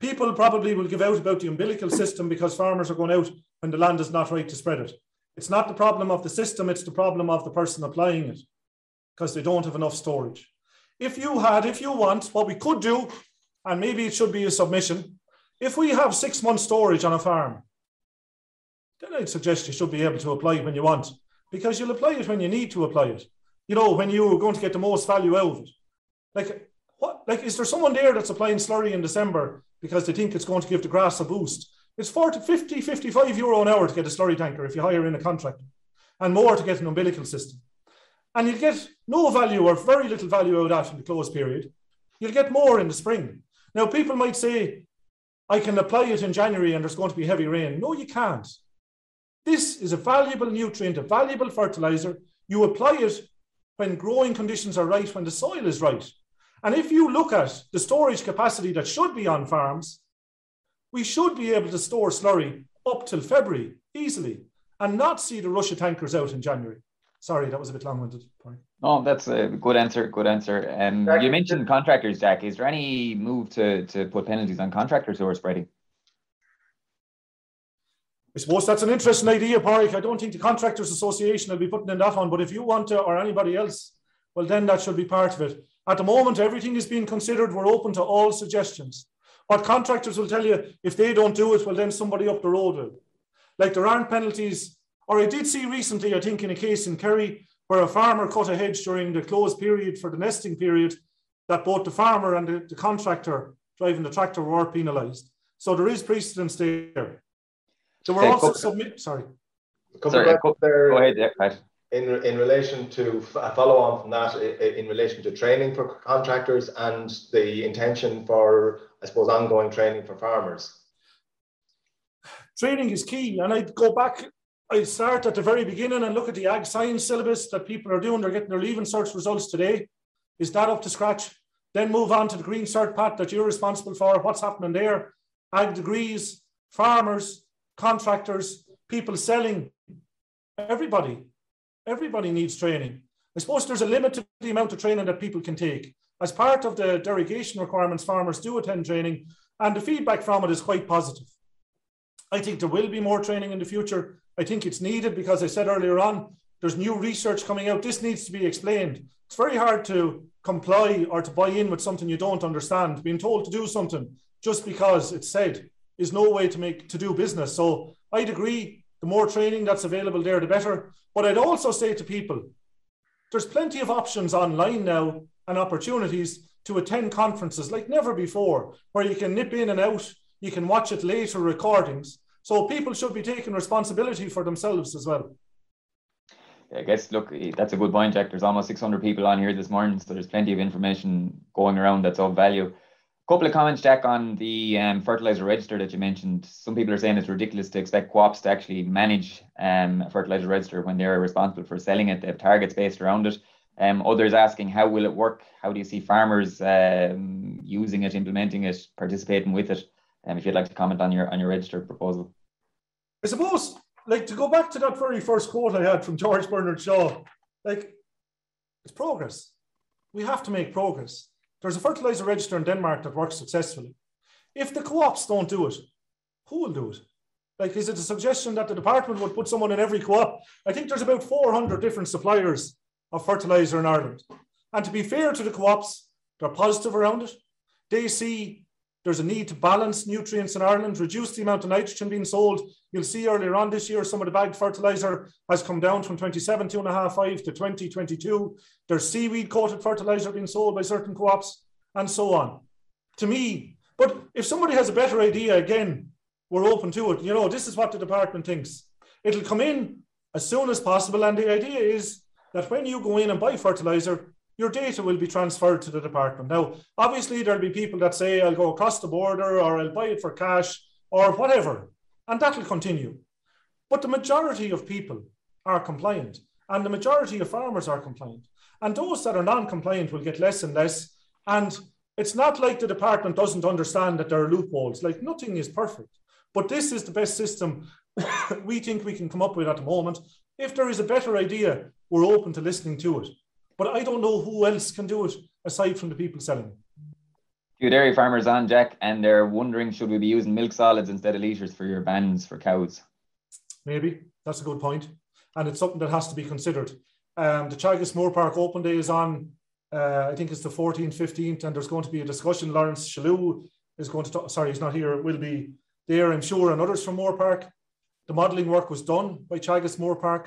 People probably will give out about the umbilical system because farmers are going out when the land is not right to spread it. It's not the problem of the system, it's the problem of the person applying it because they don't have enough storage. If you had, if you want, what we could do, and maybe it should be a submission, if we have six months storage on a farm, then I'd suggest you should be able to apply it when you want because you'll apply it when you need to apply it you know, when you're going to get the most value out of it. Like, what, like, is there someone there that's applying slurry in December because they think it's going to give the grass a boost? It's 40, 50, 55 euro an hour to get a slurry tanker if you hire in a contractor, and more to get an umbilical system. And you'll get no value or very little value out of that in the close period. You'll get more in the spring. Now, people might say, I can apply it in January and there's going to be heavy rain. No, you can't. This is a valuable nutrient, a valuable fertilizer. You apply it when growing conditions are right, when the soil is right. And if you look at the storage capacity that should be on farms, we should be able to store slurry up till February easily and not see the Russia tankers out in January. Sorry, that was a bit long-winded. No, that's a good answer. Good answer. Um, you mentioned contractors, Jack. Is there any move to to put penalties on contractors who are spreading? I suppose that's an interesting idea, Pádraig. I don't think the Contractors Association will be putting in that one, but if you want to, or anybody else, well, then that should be part of it. At the moment, everything is being considered. We're open to all suggestions. What contractors will tell you, if they don't do it, well, then somebody up the road will. Like there aren't penalties. Or I did see recently, I think, in a case in Kerry, where a farmer cut a hedge during the closed period for the nesting period, that both the farmer and the, the contractor driving the tractor were penalised. So there is precedence there. So we're also submit. Sorry. Sorry, go, there, go ahead. Yeah, In, in relation to a follow on from that, in relation to training for contractors and the intention for, I suppose, ongoing training for farmers. Training is key, and I'd go back. I start at the very beginning and look at the ag science syllabus that people are doing. They're getting their leaving cert results today. Is that up to scratch? Then move on to the green cert path that you're responsible for. What's happening there? Ag degrees, farmers, contractors, people selling, everybody, everybody needs training. I suppose there's a limit to the amount of training that people can take. As part of the derogation requirements, farmers do attend training, and the feedback from it is quite positive. I think there will be more training in the future. I think it's needed because I said earlier on, there's new research coming out. This needs to be explained. It's very hard to comply or to buy in with something you don't understand. Being told to do something just because it's said is no way to make to do business. So I'd agree. The more training that's available there, the better. But I'd also say to people, there's plenty of options online now and opportunities to attend conferences like never before, where you can nip in and out. You can watch it later recordings. So people should be taking responsibility for themselves as well. I guess, look, eh, that's a good point, Jack. There's almost 600 people on here this morning, so there's plenty of information going around that's of value couple of comments, Jack, on the um, fertilizer register that you mentioned. Some people are saying it's ridiculous to expect co-ops to actually manage um, a fertilizer register when they're responsible for selling it. They have targets based around it. Um, others asking how will it work? How do you see farmers um, using it, implementing it, participating with it? Um, if you'd like to comment on your on your register proposal. I suppose, like to go back to that very first quote I had from George Bernard Shaw, like it's progress. We have to make progress there's a fertilizer register in Denmark that works successfully. If the co-ops don't do it, who will do it? Like, is it a suggestion that the department would put someone in every co-op? I think there's about 400 different suppliers of fertilizer in Ireland. And to be fair to the co-ops, they're positive around it. They see there's a need to balance nutrients in Ireland, reduce the amount of nitrogen being sold. You'll see earlier on this year, some of the bagged fertilizer has come down from 27, two and a half, five to 20, 22. There's seaweed coated fertilizer being sold by certain co-ops and so on. To me, but if somebody has a better idea, again, we're open to it. You know, this is what the department thinks. It'll come in as soon as possible. And the idea is that when you go in and buy fertilizer, your data will be transferred to the department. Now, obviously, there'll be people that say, I'll go across the border or I'll buy it for cash or whatever, and that'll continue. But the majority of people are compliant, and the majority of farmers are compliant. And those that are non compliant will get less and less. And it's not like the department doesn't understand that there are loopholes, like nothing is perfect. But this is the best system (coughs) we think we can come up with at the moment. If there is a better idea, we're open to listening to it. But I don't know who else can do it aside from the people selling. Few dairy farmers on Jack, and they're wondering should we be using milk solids instead of liters for your bands for cows? Maybe that's a good point, and it's something that has to be considered. Um, the Teagasc Moorepark Open Day is on. Uh, I think it's the 14th, 15th, and there's going to be a discussion. Laurence Shalloo is going to talk. Sorry, he's not here. Will be there, I'm sure, and others from Moorepark. The modelling work was done by Teagasc Moorepark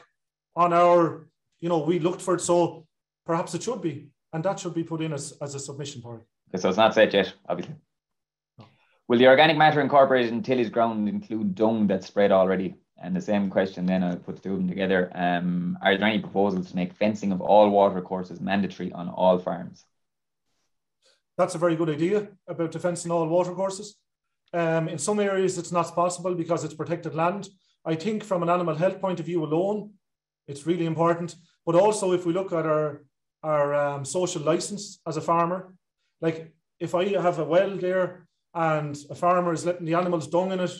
on our. You know, we looked for it. So perhaps it should be, and that should be put in as, as a submission it. Okay, so it's not set yet, obviously. No. Will the organic matter incorporated in Tilly's ground include dung that's spread already? And the same question then I'll put the two of them together. Um, are there any proposals to make fencing of all water courses mandatory on all farms? That's a very good idea about fencing all water courses. Um, in some areas, it's not possible because it's protected land. I think from an animal health point of view alone, it's really important. But also, if we look at our our um, social license as a farmer. Like if I have a well there and a farmer is letting the animals dung in it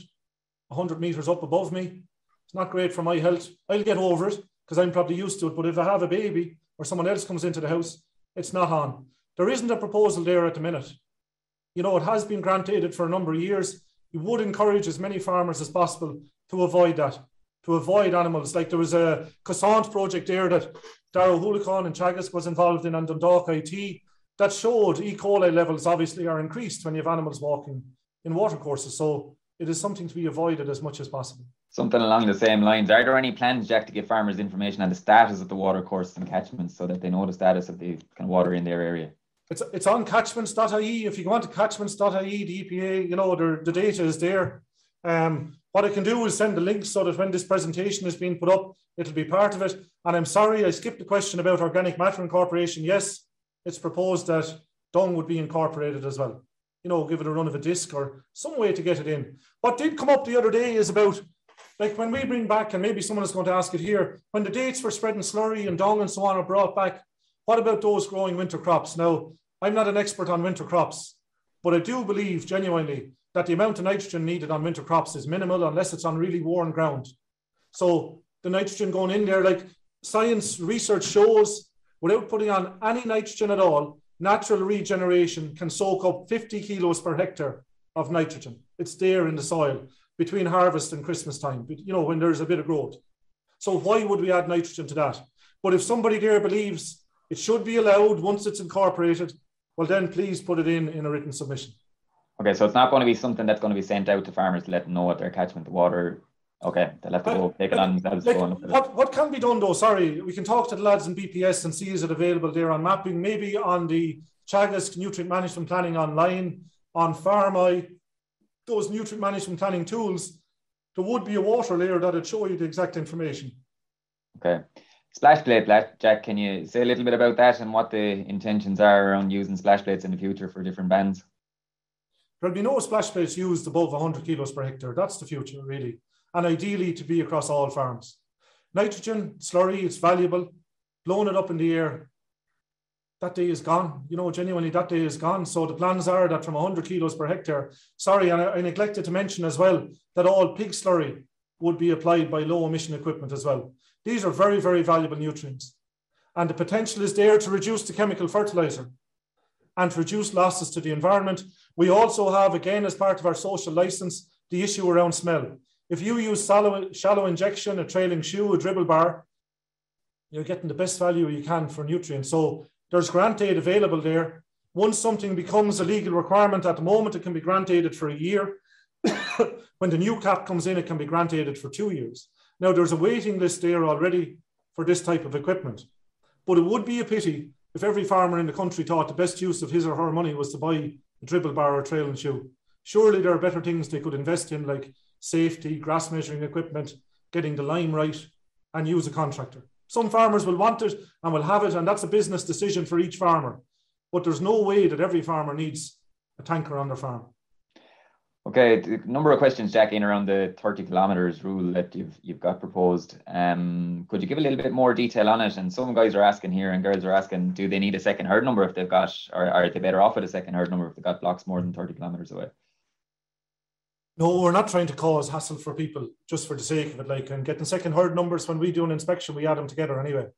100 meters up above me, it's not great for my health. I'll get over it because I'm probably used to it. But if I have a baby or someone else comes into the house, it's not on. There isn't a proposal there at the minute. You know, it has been granted for a number of years. You would encourage as many farmers as possible to avoid that, to avoid animals. Like there was a Croissant project there that Darrow Hoolicon and Teagasc was involved in on Dundalk IT that showed E. coli levels obviously are increased when you have animals walking in watercourses. So it is something to be avoided as much as possible. Something along the same lines. Are there any plans, Jack, to give farmers information on the status of the watercourses and catchments so that they know the status of the kind of water in their area? It's, it's on catchments.ie. If you go on to catchments.ie, the EPA, you know, the, the data is there. Um, what I can do is send the link so that when this presentation is being put up, it'll be part of it. And I'm sorry, I skipped the question about organic matter incorporation. Yes, it's proposed that dung would be incorporated as well. You know, give it a run of a disc or some way to get it in. What did come up the other day is about like when we bring back, and maybe someone is going to ask it here, when the dates for spreading slurry and dung and so on are brought back, what about those growing winter crops? Now, I'm not an expert on winter crops, but I do believe genuinely that the amount of nitrogen needed on winter crops is minimal unless it's on really worn ground. So the nitrogen going in there, like science research shows, without putting on any nitrogen at all, natural regeneration can soak up 50 kilos per hectare of nitrogen. It's there in the soil between harvest and Christmas time, but you know, when there's a bit of growth. So why would we add nitrogen to that? But if somebody there believes it should be allowed once it's incorporated, well, then please put it in in a written submission. Okay, so it's not going to be something that's going to be sent out to farmers to let them know what their catchment water. Okay, they'll have to go take it on themselves. Like, what, what can be done though? Sorry, we can talk to the lads in BPS and see is it available there on mapping, maybe on the Teagasc nutrient management planning online, on FarmEye, those nutrient management planning tools, there would be a water layer that would show you the exact information. Okay. Splash plate, Jack, can you say a little bit about that and what the intentions are around using splash plates in the future for different bands? There'll be no splash plates used above 100 kilos per hectare. That's the future, really. And ideally to be across all farms. Nitrogen, slurry, it's valuable. Blowing it up in the air, that day is gone. You know, genuinely, that day is gone. So the plans are that from 100 kilos per hectare, sorry, and I, I neglected to mention as well that all pig slurry would be applied by low emission equipment as well. These are very, very valuable nutrients. And the potential is there to reduce the chemical fertilizer and to reduce losses to the environment. We also have, again, as part of our social license, the issue around smell. If you use shallow, shallow injection, a trailing shoe, a dribble bar, you're getting the best value you can for nutrients. So there's grant aid available there. Once something becomes a legal requirement at the moment, it can be grant aided for a year. (coughs) when the new cap comes in, it can be grant aided for two years. Now, there's a waiting list there already for this type of equipment, but it would be a pity if every farmer in the country thought the best use of his or her money was to buy a dribble bar or trailing shoe. Surely there are better things they could invest in, like safety, grass measuring equipment, getting the lime right, and use a contractor. Some farmers will want it and will have it, and that's a business decision for each farmer. But there's no way that every farmer needs a tanker on their farm. Okay, a number of questions, Jack, in around the 30 kilometers rule that you've you've got proposed. Um, could you give a little bit more detail on it? And some guys are asking here, and girls are asking, do they need a second herd number if they've got, or are they better off with a second herd number if they've got blocks more than 30 kilometers away? No, we're not trying to cause hassle for people just for the sake of it. Like, and getting second herd numbers when we do an inspection, we add them together anyway. Do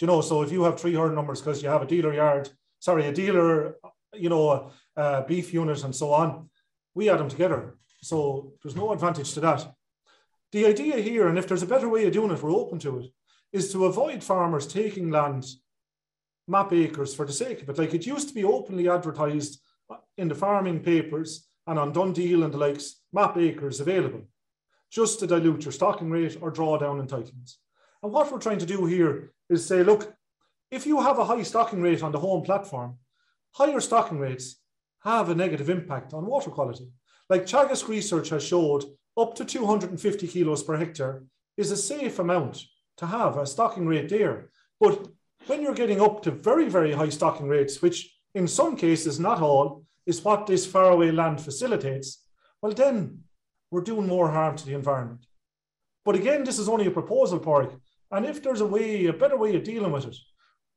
you know? So if you have three herd numbers because you have a dealer yard, sorry, a dealer, you know, a beef unit and so on we add them together. So there's no advantage to that. The idea here, and if there's a better way of doing it, we're open to it, is to avoid farmers taking land, map acres for the sake of it. Like it used to be openly advertised in the farming papers and on DoneDeal and the likes, map acres available, just to dilute your stocking rate or draw down entitlements. And what we're trying to do here is say, look, if you have a high stocking rate on the home platform, higher stocking rates have a negative impact on water quality. Like Teagasc research has showed, up to 250 kilos per hectare is a safe amount to have a stocking rate there. But when you're getting up to very, very high stocking rates, which in some cases, not all, is what this faraway land facilitates, well, then we're doing more harm to the environment. But again, this is only a proposal, Pádraig. And if there's a way, a better way of dealing with it,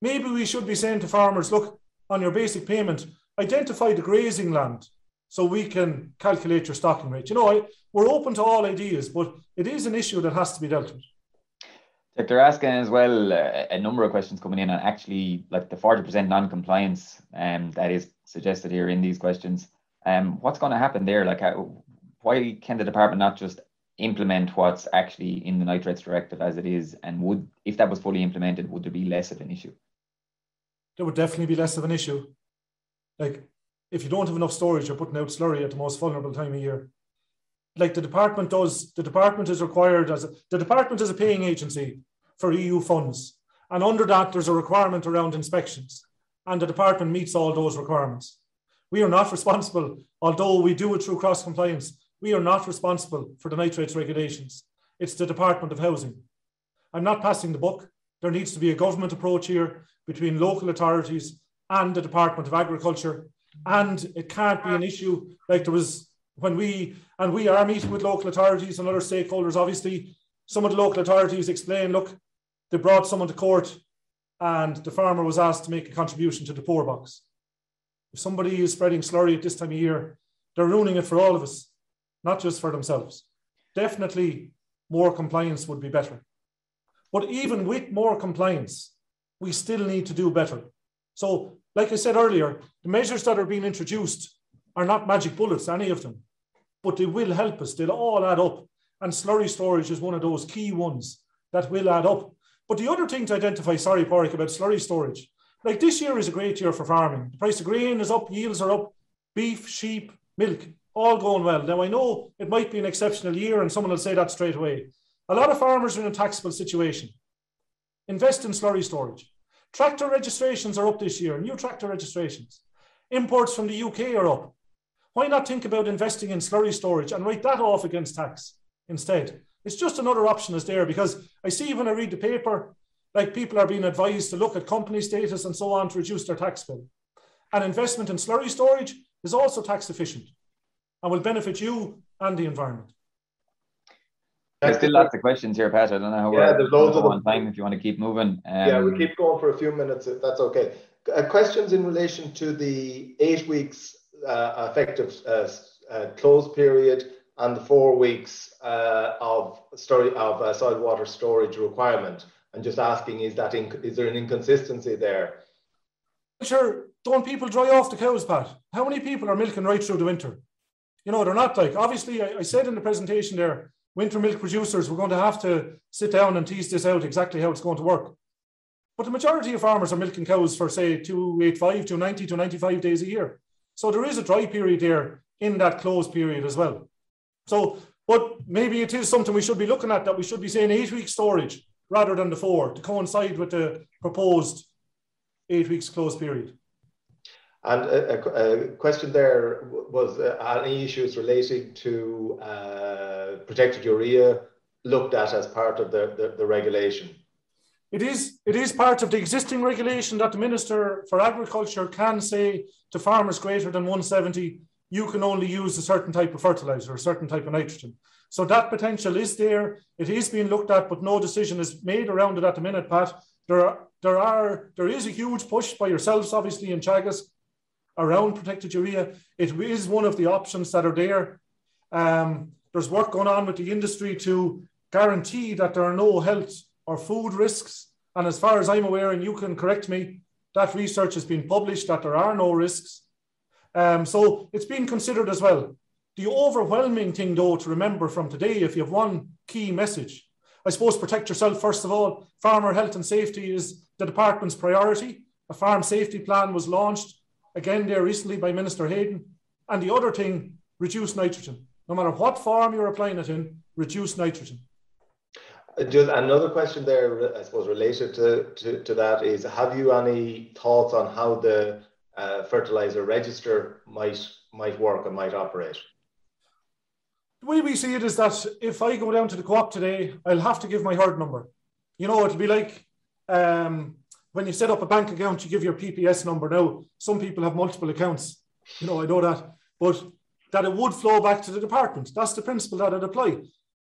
maybe we should be saying to farmers, look, on your basic payment, identify the grazing land so we can calculate your stocking rate. You know, we're open to all ideas, but it is an issue that has to be dealt with. They're asking as well uh, a number of questions coming in on actually like the 40% non-compliance um, that is suggested here in these questions. Um, what's going to happen there? Like, how, why can the department not just implement what's actually in the nitrates directive as it is? And would, if that was fully implemented, would there be less of an issue? There would definitely be less of an issue. Like, if you don't have enough storage, you're putting out slurry at the most vulnerable time of year like the department does, the department is required as a, the department is a paying agency for EU funds. And under that, there's a requirement around inspections. And the department meets all those requirements. We are not responsible, although we do it through cross compliance, we are not responsible for the nitrates regulations. It's the Department of Housing. I'm not passing the buck. There needs to be a government approach here between local authorities and the Department of Agriculture. And it can't be an issue like there was when we and we are meeting with local authorities and other stakeholders, obviously, some of the local authorities explain, look, they brought someone to court and the farmer was asked to make a contribution to the poor box. If somebody is spreading slurry at this time of year, they're ruining it for all of us, not just for themselves. Definitely more compliance would be better. But even with more compliance, we still need to do better. So, like I said earlier, the measures that are being introduced are not magic bullets, any of them, but they will help us. They'll all add up. And slurry storage is one of those key ones that will add up. But the other thing to identify, sorry, Pádraig, about slurry storage, like this year is a great year for farming. The price of grain is up, yields are up, beef, sheep, milk, all going well. Now, I know it might be an exceptional year, and someone will say that straight away. A lot of farmers are in a taxable situation. Invest in slurry storage. Tractor registrations are up this year, new tractor registrations. Imports from the UK are up. Why not think about investing in slurry storage and write that off against tax instead? It's just another option is there because I see when I read the paper, like people are being advised to look at company status and so on to reduce their tax bill. And investment in slurry storage is also tax efficient and will benefit you and the environment. There's still lots of questions here, Pat. I don't know how yeah, we're loads of on time if you want to keep moving. Um, yeah, we keep going for a few minutes if that's okay. Uh, questions in relation to the eight weeks uh, effective uh, uh, close period and the four weeks uh, of story of uh, soil water storage requirement. And just asking, is that is there an inconsistency there? Sure. Don't people dry off the cows, Pat? How many people are milking right through the winter? You know, they're not like obviously. I, I said in the presentation there, winter milk producers, we're going to have to sit down and tease this out exactly how it's going to work. But the majority of farmers are milking cows for say 285, 290, 295 days a year. So there is a dry period there in that closed period as well. So, but maybe it is something we should be looking at that we should be saying eight weeks storage rather than the four to coincide with the proposed eight weeks closed period. And a, a, question there was uh, any issues relating to uh, protected urea looked at as part of the, the, the, regulation? It is, it is part of the existing regulation that the Minister for Agriculture can say to farmers greater than 170, you can only use a certain type of fertilizer, a certain type of nitrogen. So that potential is there. It is being looked at, but no decision is made around it at the minute, Pat. There are, there are, there is a huge push by yourselves, obviously, in Teagasc around protected urea. It is one of the options that are there. Um, there's work going on with the industry to guarantee that there are no health or food risks. And as far as I'm aware, and you can correct me, that research has been published that there are no risks. Um, so it's being considered as well. The overwhelming thing, though, to remember from today, if you have one key message, I suppose protect yourself first of all. Farmer health and safety is the department's priority. A farm safety plan was launched again there recently by Minister Heydon. And the other thing, reduce nitrogen. No matter what farm you're applying it in, reduce nitrogen. Uh, just another question there, I suppose, related to, to, to that is have you any thoughts on how the uh, fertilizer register might might work and might operate? The way we see it is that if I go down to the co-op today, I'll have to give my herd number. You know, it'll be like um, when you set up a bank account, you give your PPS number. Now, some people have multiple accounts. You know, I know that, but that it would flow back to the department. That's the principle that it apply.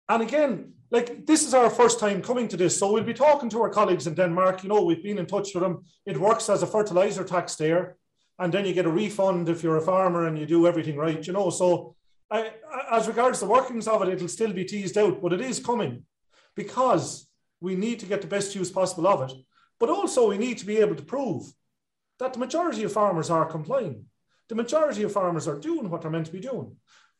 And again, like this is our first time coming to this. So we'll be talking to our colleagues in Denmark. You know, we've been in touch with them. It works as a fertilizer tax there. And then you get a refund if you're a farmer and you do everything right, you know. So I, as regards the workings of it, it'll still be teased out, but it is coming because We need to get the best use possible of it. But also, we need to be able to prove that the majority of farmers are complying. The majority of farmers are doing what they're meant to be doing.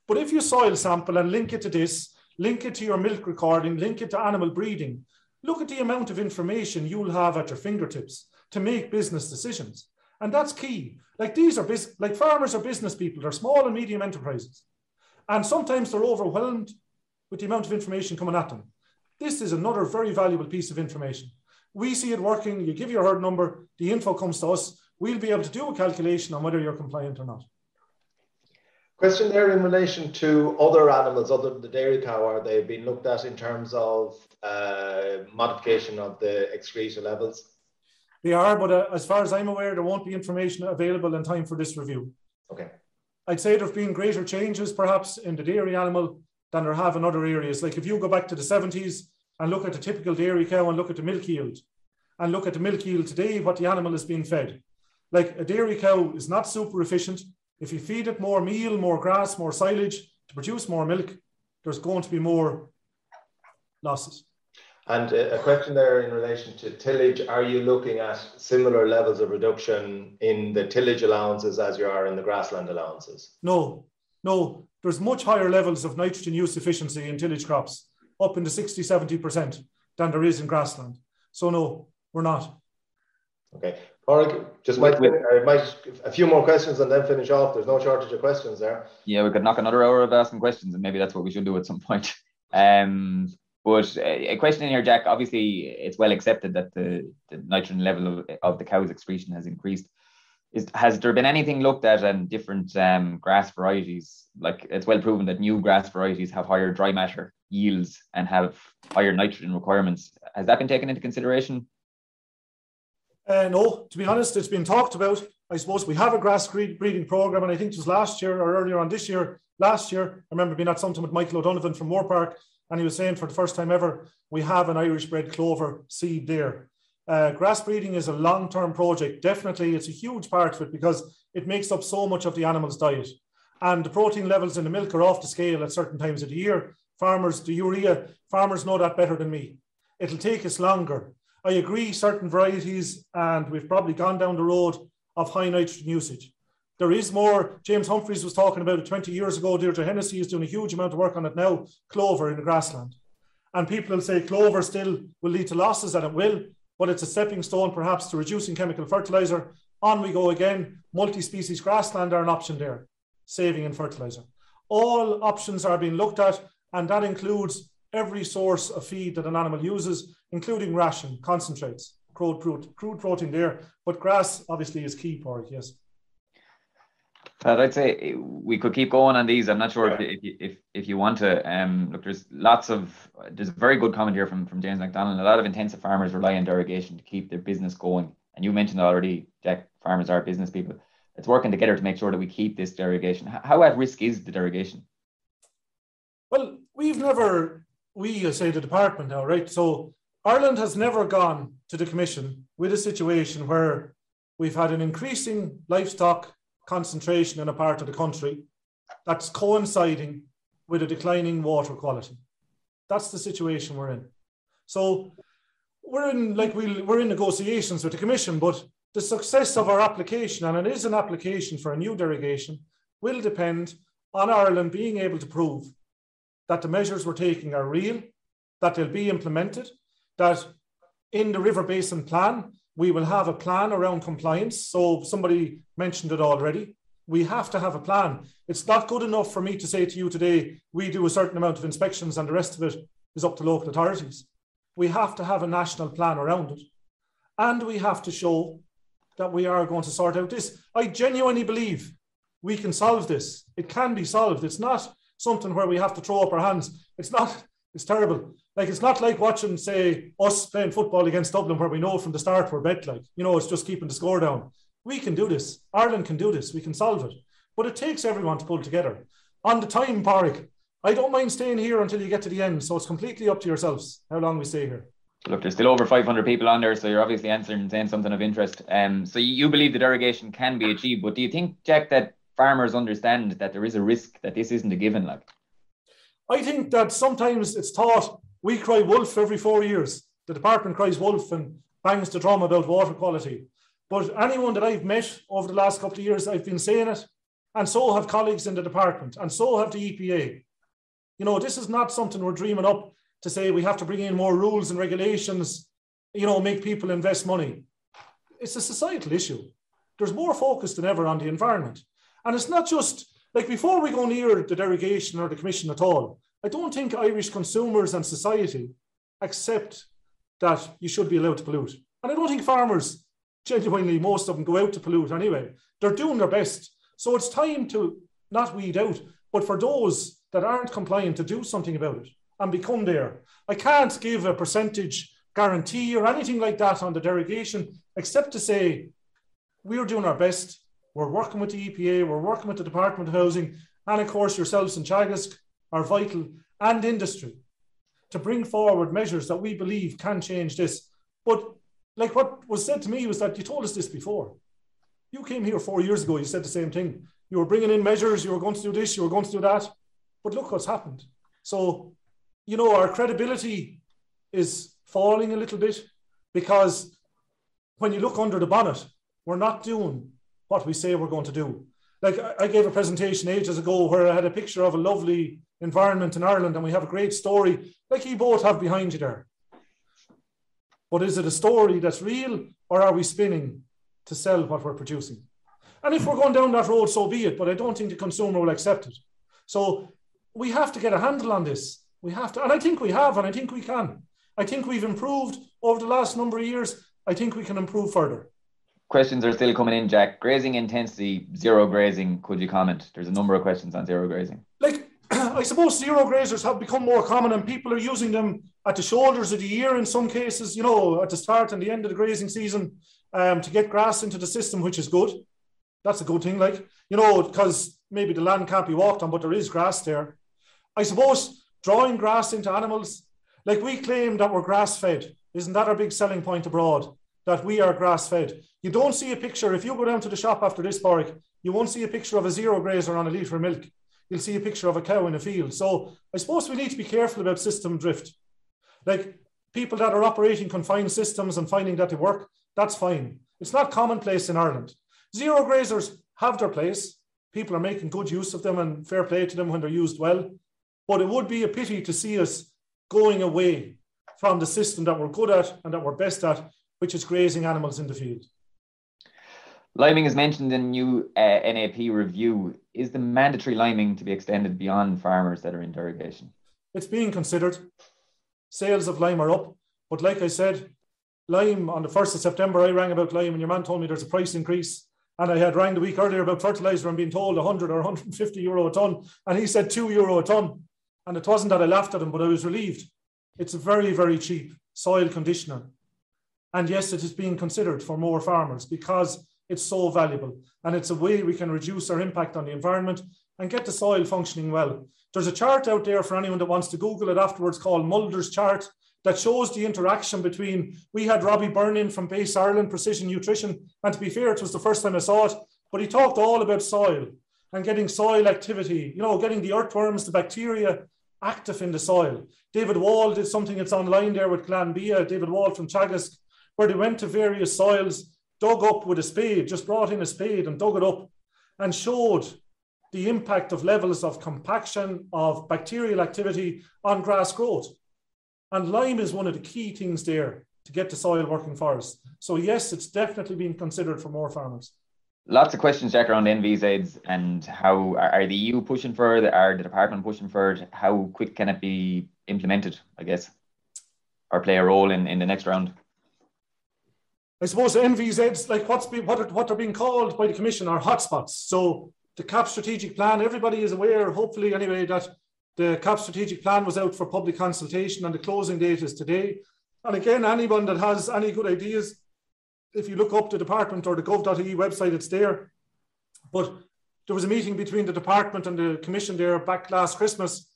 But if you soil sample and link it to this, link it to your milk recording, link it to animal breeding, look at the amount of information you'll have at your fingertips to make business decisions. And that's key. Like these are like farmers are business people, they're small and medium enterprises. And sometimes they're overwhelmed with the amount of information coming at them. This is another very valuable piece of information. We see it working, you give your herd number, the info comes to us, we'll be able to do a calculation on whether you're compliant or not. Question there in relation to other animals other than the dairy cow, are they being looked at in terms of uh, modification of the excreta levels? They are, but uh, as far as I'm aware, there won't be information available in time for this review. Okay. I'd say there have been greater changes perhaps in the dairy animal than there have in other areas. Like if you go back to the 70s and look at the typical dairy cow and look at the milk yield and look at the milk yield today, what the animal is being fed. Like a dairy cow is not super efficient. If you feed it more meal, more grass, more silage to produce more milk, there's going to be more losses. And uh, a question there in relation to tillage, are you looking at similar levels of reduction in the tillage allowances as you are in the grassland allowances? No, no, there's much higher levels of nitrogen use efficiency in tillage crops, up in the 60, 70% than there is in grassland. So no, we're not. Okay. Or just might, might a few more questions and then finish off. There's no shortage of questions there. Yeah, we could knock another hour of asking questions, and maybe that's what we should do at some point. (laughs) Um, but uh, a question in here, Jack. Obviously, it's well accepted that the, the nitrogen level of, of the cow's excretion has increased. Is, has there been anything looked at and different um, grass varieties? Like it's well proven that new grass varieties have higher dry matter yields and have higher nitrogen requirements. Has that been taken into consideration? Uh, no, to be honest, it's been talked about. I suppose we have a grass breeding program, and I think it was last year or earlier on this year. Last year, I remember being at something with Michael O'Donovan from Moorepark, and he was saying for the first time ever, we have an Irish bred clover seed there. Uh, grass breeding is a long term project. Definitely, it's a huge part of it because it makes up so much of the animal's diet. And the protein levels in the milk are off the scale at certain times of the year. Farmers, the urea, farmers know that better than me. It'll take us longer. I agree, certain varieties, and we've probably gone down the road of high nitrogen usage. There is more. James Humphreys was talking about it 20 years ago. Deirdre Hennessy is doing a huge amount of work on it now, clover in the grassland. And people will say clover still will lead to losses, and it will, but it's a stepping stone perhaps to reducing chemical fertilizer. On we go again. Multi species grassland are an option there, saving in fertilizer. All options are being looked at, and that includes every source of feed that an animal uses, including ration, concentrates, crude, crude protein there. But grass obviously is key for it, yes. But I'd say we could keep going on these. I'm not sure yeah. if, if, if if you want to. Um, look, there's lots of there's a very good comment here from from James McDonald. A lot of intensive farmers rely on derogation to keep their business going. And you mentioned already, Jack. Farmers are business people. It's working together to make sure that we keep this derogation. How at risk is the derogation? Well, we've never we, say the department now, right? So Ireland has never gone to the Commission with a situation where we've had an increasing livestock concentration in a part of the country that's coinciding with a declining water quality. That's the situation we're in. So we're in like we we're in negotiations with the Commission, but the success of our application, and it is an application for a new derogation, will depend on Ireland being able to prove that the measures we're taking are real, that they'll be implemented, that in the River Basin Plan, we will have a plan around compliance. So somebody mentioned it already. We have to have a plan. It's not good enough for me to say to you today, we do a certain amount of inspections and the rest of it is up to local authorities. We have to have a national plan around it. And we have to show that we are going to sort out this. I genuinely believe we can solve this. It can be solved. It's not something where we have to throw up our hands. It's not, it's terrible. Like it's not like watching, say, us playing football against Dublin where we know from the start we're bet like, you know, it's just keeping the score down. We can do this. Ireland can do this. We can solve it. But it takes everyone to pull together. On the time, Padraig, I don't mind staying here until you get to the end. So it's completely up to yourselves how long we stay here. Look, there's still over 500 people on there, so you're obviously answering and saying something of interest. Um, so you believe the derogation can be achieved, but do you think, Jack, that farmers understand that there is a risk that this isn't a given like i think that sometimes it's taught we cry wolf every four years the department cries wolf and bangs the drum about water quality. But anyone that I've met over the last couple of years, I've been saying it, and so have colleagues in the department, and so have the EPA. You know, this is not something we're dreaming up to say we have to bring in more rules and regulations, you know, make people invest money. It's a societal issue. There's more focus than ever on the environment. And it's not just like before we go near the derogation or the commission at all, I don't think Irish consumers and society accept that you should be allowed to pollute. And I don't think farmers, genuinely, most of them go out to pollute anyway. They're doing their best. So it's time to not weed out, but for those that aren't compliant to do something about it and become there. I can't give a percentage guarantee or anything like that on the derogation, except to say we're doing our best. We're working with the EPA, we're working with the Department of Housing, and of course, yourselves in Teagasc are vital, and industry to bring forward measures that we believe can change this. But like what was said to me was that you told us this before. You came here four years ago, you said the same thing. You were bringing in measures, you were going to do this, you were going to do that. But look what's happened. So, you know, our credibility is falling a little bit because when you look under the bonnet, we're not doing what we say we're going to do. Like I gave a presentation ages ago where I had a picture of a lovely environment in Ireland and we have a great story like you both have behind you there. But is it a story that's real or are we spinning to sell what we're producing? And if we're going down that road, so be it. But I don't think the consumer will accept it. So we have to get a handle on this. We have to, and I think we have, and I think we can. I think we've improved over the last number of years. I think we can improve further. Questions are still coming in, Jack. Grazing intensity, zero grazing. Could you comment? There's a number of questions on zero grazing. Like, (clears throat) I suppose zero grazers have become more common, and people are using them at the shoulders of the year in some cases. You know, at the start and the end of the grazing season, um, to get grass into the system, which is good. That's a good thing, like you know, because maybe the land can't be walked on, but there is grass there. I suppose drawing grass into animals, like we claim that we're grass fed, isn't that our big selling point abroad? That we are grass fed. You don't see a picture, if you go down to the shop after this, Padraig, you won't see a picture of a zero grazer on a litre of milk. You'll see a picture of a cow in a field. So I suppose we need to be careful about system drift. Like people that are operating confined systems and finding that they work, that's fine. It's not commonplace in Ireland. Zero grazers have their place. People are making good use of them and fair play to them when they're used well. But it would be a pity to see us going away from the system that we're good at and that we're best at, which is grazing animals in the field. Liming is mentioned in new uh, NAP review. Is the mandatory liming to be extended beyond farmers that are in derogation? It's being considered. Sales of lime are up. But like I said, lime on the 1st of September, I rang about lime and your man told me there's a price increase. And I had rang the week earlier about fertilizer and being told 100 or 150 euro a ton. And he said 2 euro a ton. And it wasn't that I laughed at him, but I was relieved. It's a very, very cheap soil conditioner. And yes, it is being considered for more farmers because it's so valuable. And it's a way we can reduce our impact on the environment and get the soil functioning well. There's a chart out there for anyone that wants to Google it afterwards called Mulder's chart that shows the interaction between. We had Robbie Byrne from Base Ireland Precision Nutrition, and to be fair, it was the first time I saw it, but he talked all about soil and getting soil activity, you know, getting the earthworms, the bacteria active in the soil. David Wall did something that's online there with Glanbia, David Wall from Teagasc, where they went to various soils, dug up with a spade, just brought in a spade and dug it up and showed the impact of levels of compaction of bacterial activity on grass growth. And lime is one of the key things there to get the soil working for us. So yes, it's definitely being considered for more farmers. Lots of questions, Jack, around NVZs and how are the EU pushing for it? Are the department pushing for it? How quick can it be implemented, I guess, or play a role in, in the next round? I suppose NVZs, like what's be, what, are, what are being called by the Commission, are hotspots. So the CAP strategic plan, everybody is aware, hopefully anyway, that the CAP strategic plan was out for public consultation and the closing date is today. And again, anyone that has any good ideas, if you look up the department or the gov.ie website, it's there. But there was a meeting between the department and the commission there back last Christmas.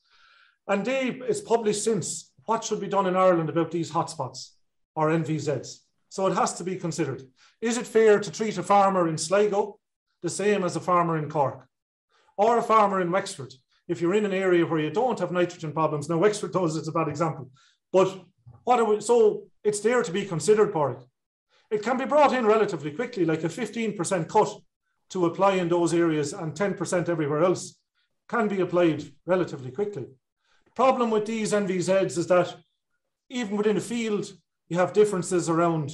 And they, it's published since what should be done in Ireland about these hotspots or NVZs. So it has to be considered. Is it fair to treat a farmer in Sligo the same as a farmer in Cork or a farmer in Wexford? If you're in an area where you don't have nitrogen problems, now Wexford does, it's a bad example, but What we, so it's there to be considered, Padraig. It can be brought in relatively quickly, like a 15% cut to apply in those areas and 10% everywhere else can be applied relatively quickly. The problem with these NVZs is that even within a field, you have differences around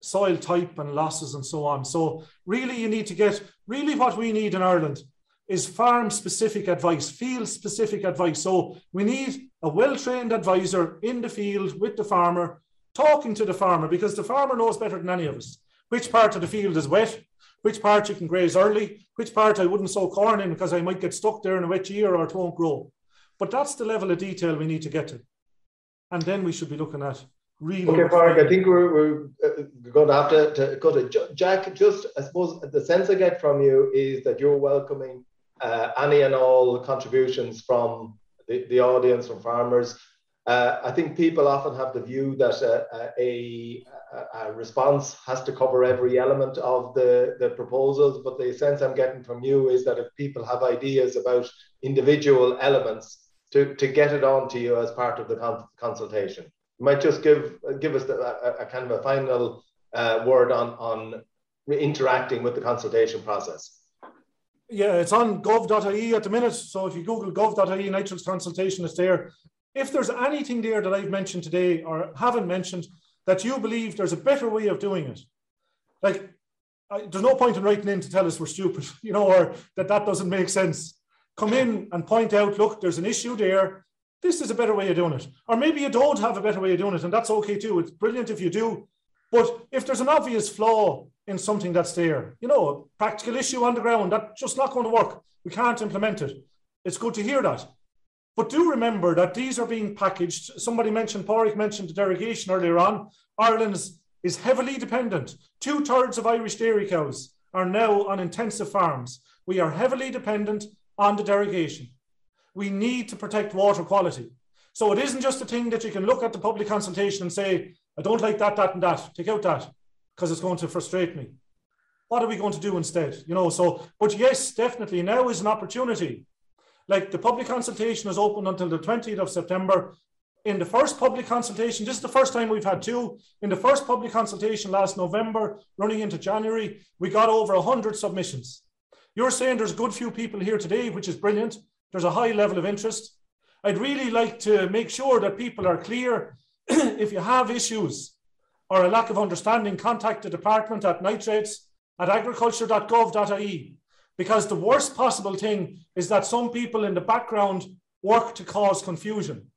soil type and losses and so on. So really you need to get, really what we need in Ireland is farm specific advice, field specific advice. So we need a well trained advisor in the field with the farmer, talking to the farmer, because the farmer knows better than any of us which part of the field is wet, which part you can graze early, which part I wouldn't sow corn in because I might get stuck there in a wet year or it won't grow. But that's the level of detail we need to get to. And then we should be looking at really. Okay, Mark, I think we're, we're uh, going to have to, to go to Jack. Just, I suppose, the sense I get from you is that you're welcoming uh, any and all contributions from the, the audience, from farmers. Uh, I think people often have the view that uh, a, a, response has to cover every element of the, the proposals, but the sense I'm getting from you is that if people have ideas about individual elements, to, to get it on to you as part of the con- consultation. Might just give give us the, a, a, kind of a final uh, word on on interacting with the consultation process. Yeah, it's on gov.ie at the minute. So if you Google gov.ie nitrates consultation, it's there. If there's anything there that I've mentioned today or haven't mentioned that you believe there's a better way of doing it, like I, there's no point in writing in to tell us we're stupid, (laughs) you know, or that that doesn't make sense. Come in and point out, look, there's an issue there. This is a better way of doing it. Or maybe you don't have a better way of doing it, and that's okay too. It's brilliant if you do. But if there's an obvious flaw in something that's there, you know, a practical issue on the ground, that's just not going to work. We can't implement it. It's good to hear that. But do remember that these are being packaged. Somebody mentioned, Padraig mentioned the derogation earlier on. Ireland is heavily dependent. Two thirds of Irish dairy cows are now on intensive farms. We are heavily dependent on the derogation. We need to protect water quality. So it isn't just a thing that you can look at the public consultation and say, I don't like that, that, and that. Take out that because it's going to frustrate me. What are we going to do instead? You know, so, but yes, definitely now is an opportunity like the public consultation is open until the 20th of September. In the first public consultation, this is the first time we've had two. In the first public consultation last November, running into January, we got over 100 submissions. You're saying there's a good few people here today, which is brilliant. There's a high level of interest. I'd really like to make sure that people are clear. (clears throat) if you have issues or a lack of understanding, contact the department at nitrates at agriculture.gov.ie. Because the worst possible thing is that some people in the background work to cause confusion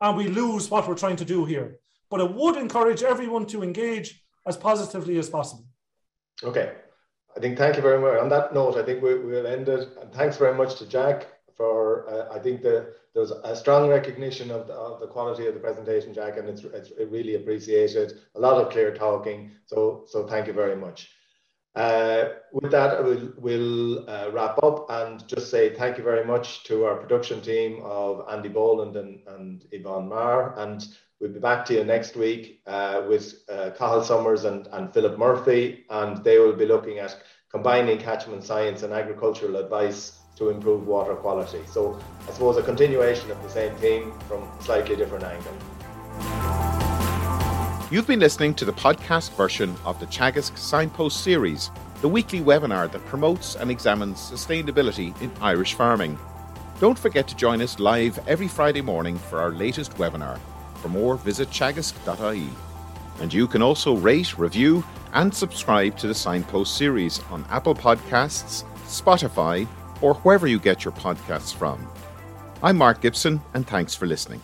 and we lose what we're trying to do here. But I would encourage everyone to engage as positively as possible. Okay. I think thank you very much. On that note, I think we, will end it. And thanks very much to Jack for, uh, I think that there's a strong recognition of the, of the, quality of the presentation, Jack, and it's, it's really appreciated. A lot of clear talking. So, so thank you very much. Uh, with that, I will we'll uh, wrap up and just say thank you very much to our production team of Andy Boland and, and Yvonne Marr. And we'll be back to you next week uh, with uh, Cathal Summers and, and Philip Murphy. And they will be looking at combining catchment science and agricultural advice to improve water quality. So I suppose a continuation of the same theme from a slightly different angle. You've been listening to the podcast version of the Teagasc Signpost series, the weekly webinar that promotes and examines sustainability in Irish farming. Don't forget to join us live every Friday morning for our latest webinar. For more, visit teagasc.ie. And you can also rate, review, and subscribe to the Signpost series on Apple Podcasts, Spotify, or wherever you get your podcasts from. I'm Mark Gibson, and thanks for listening.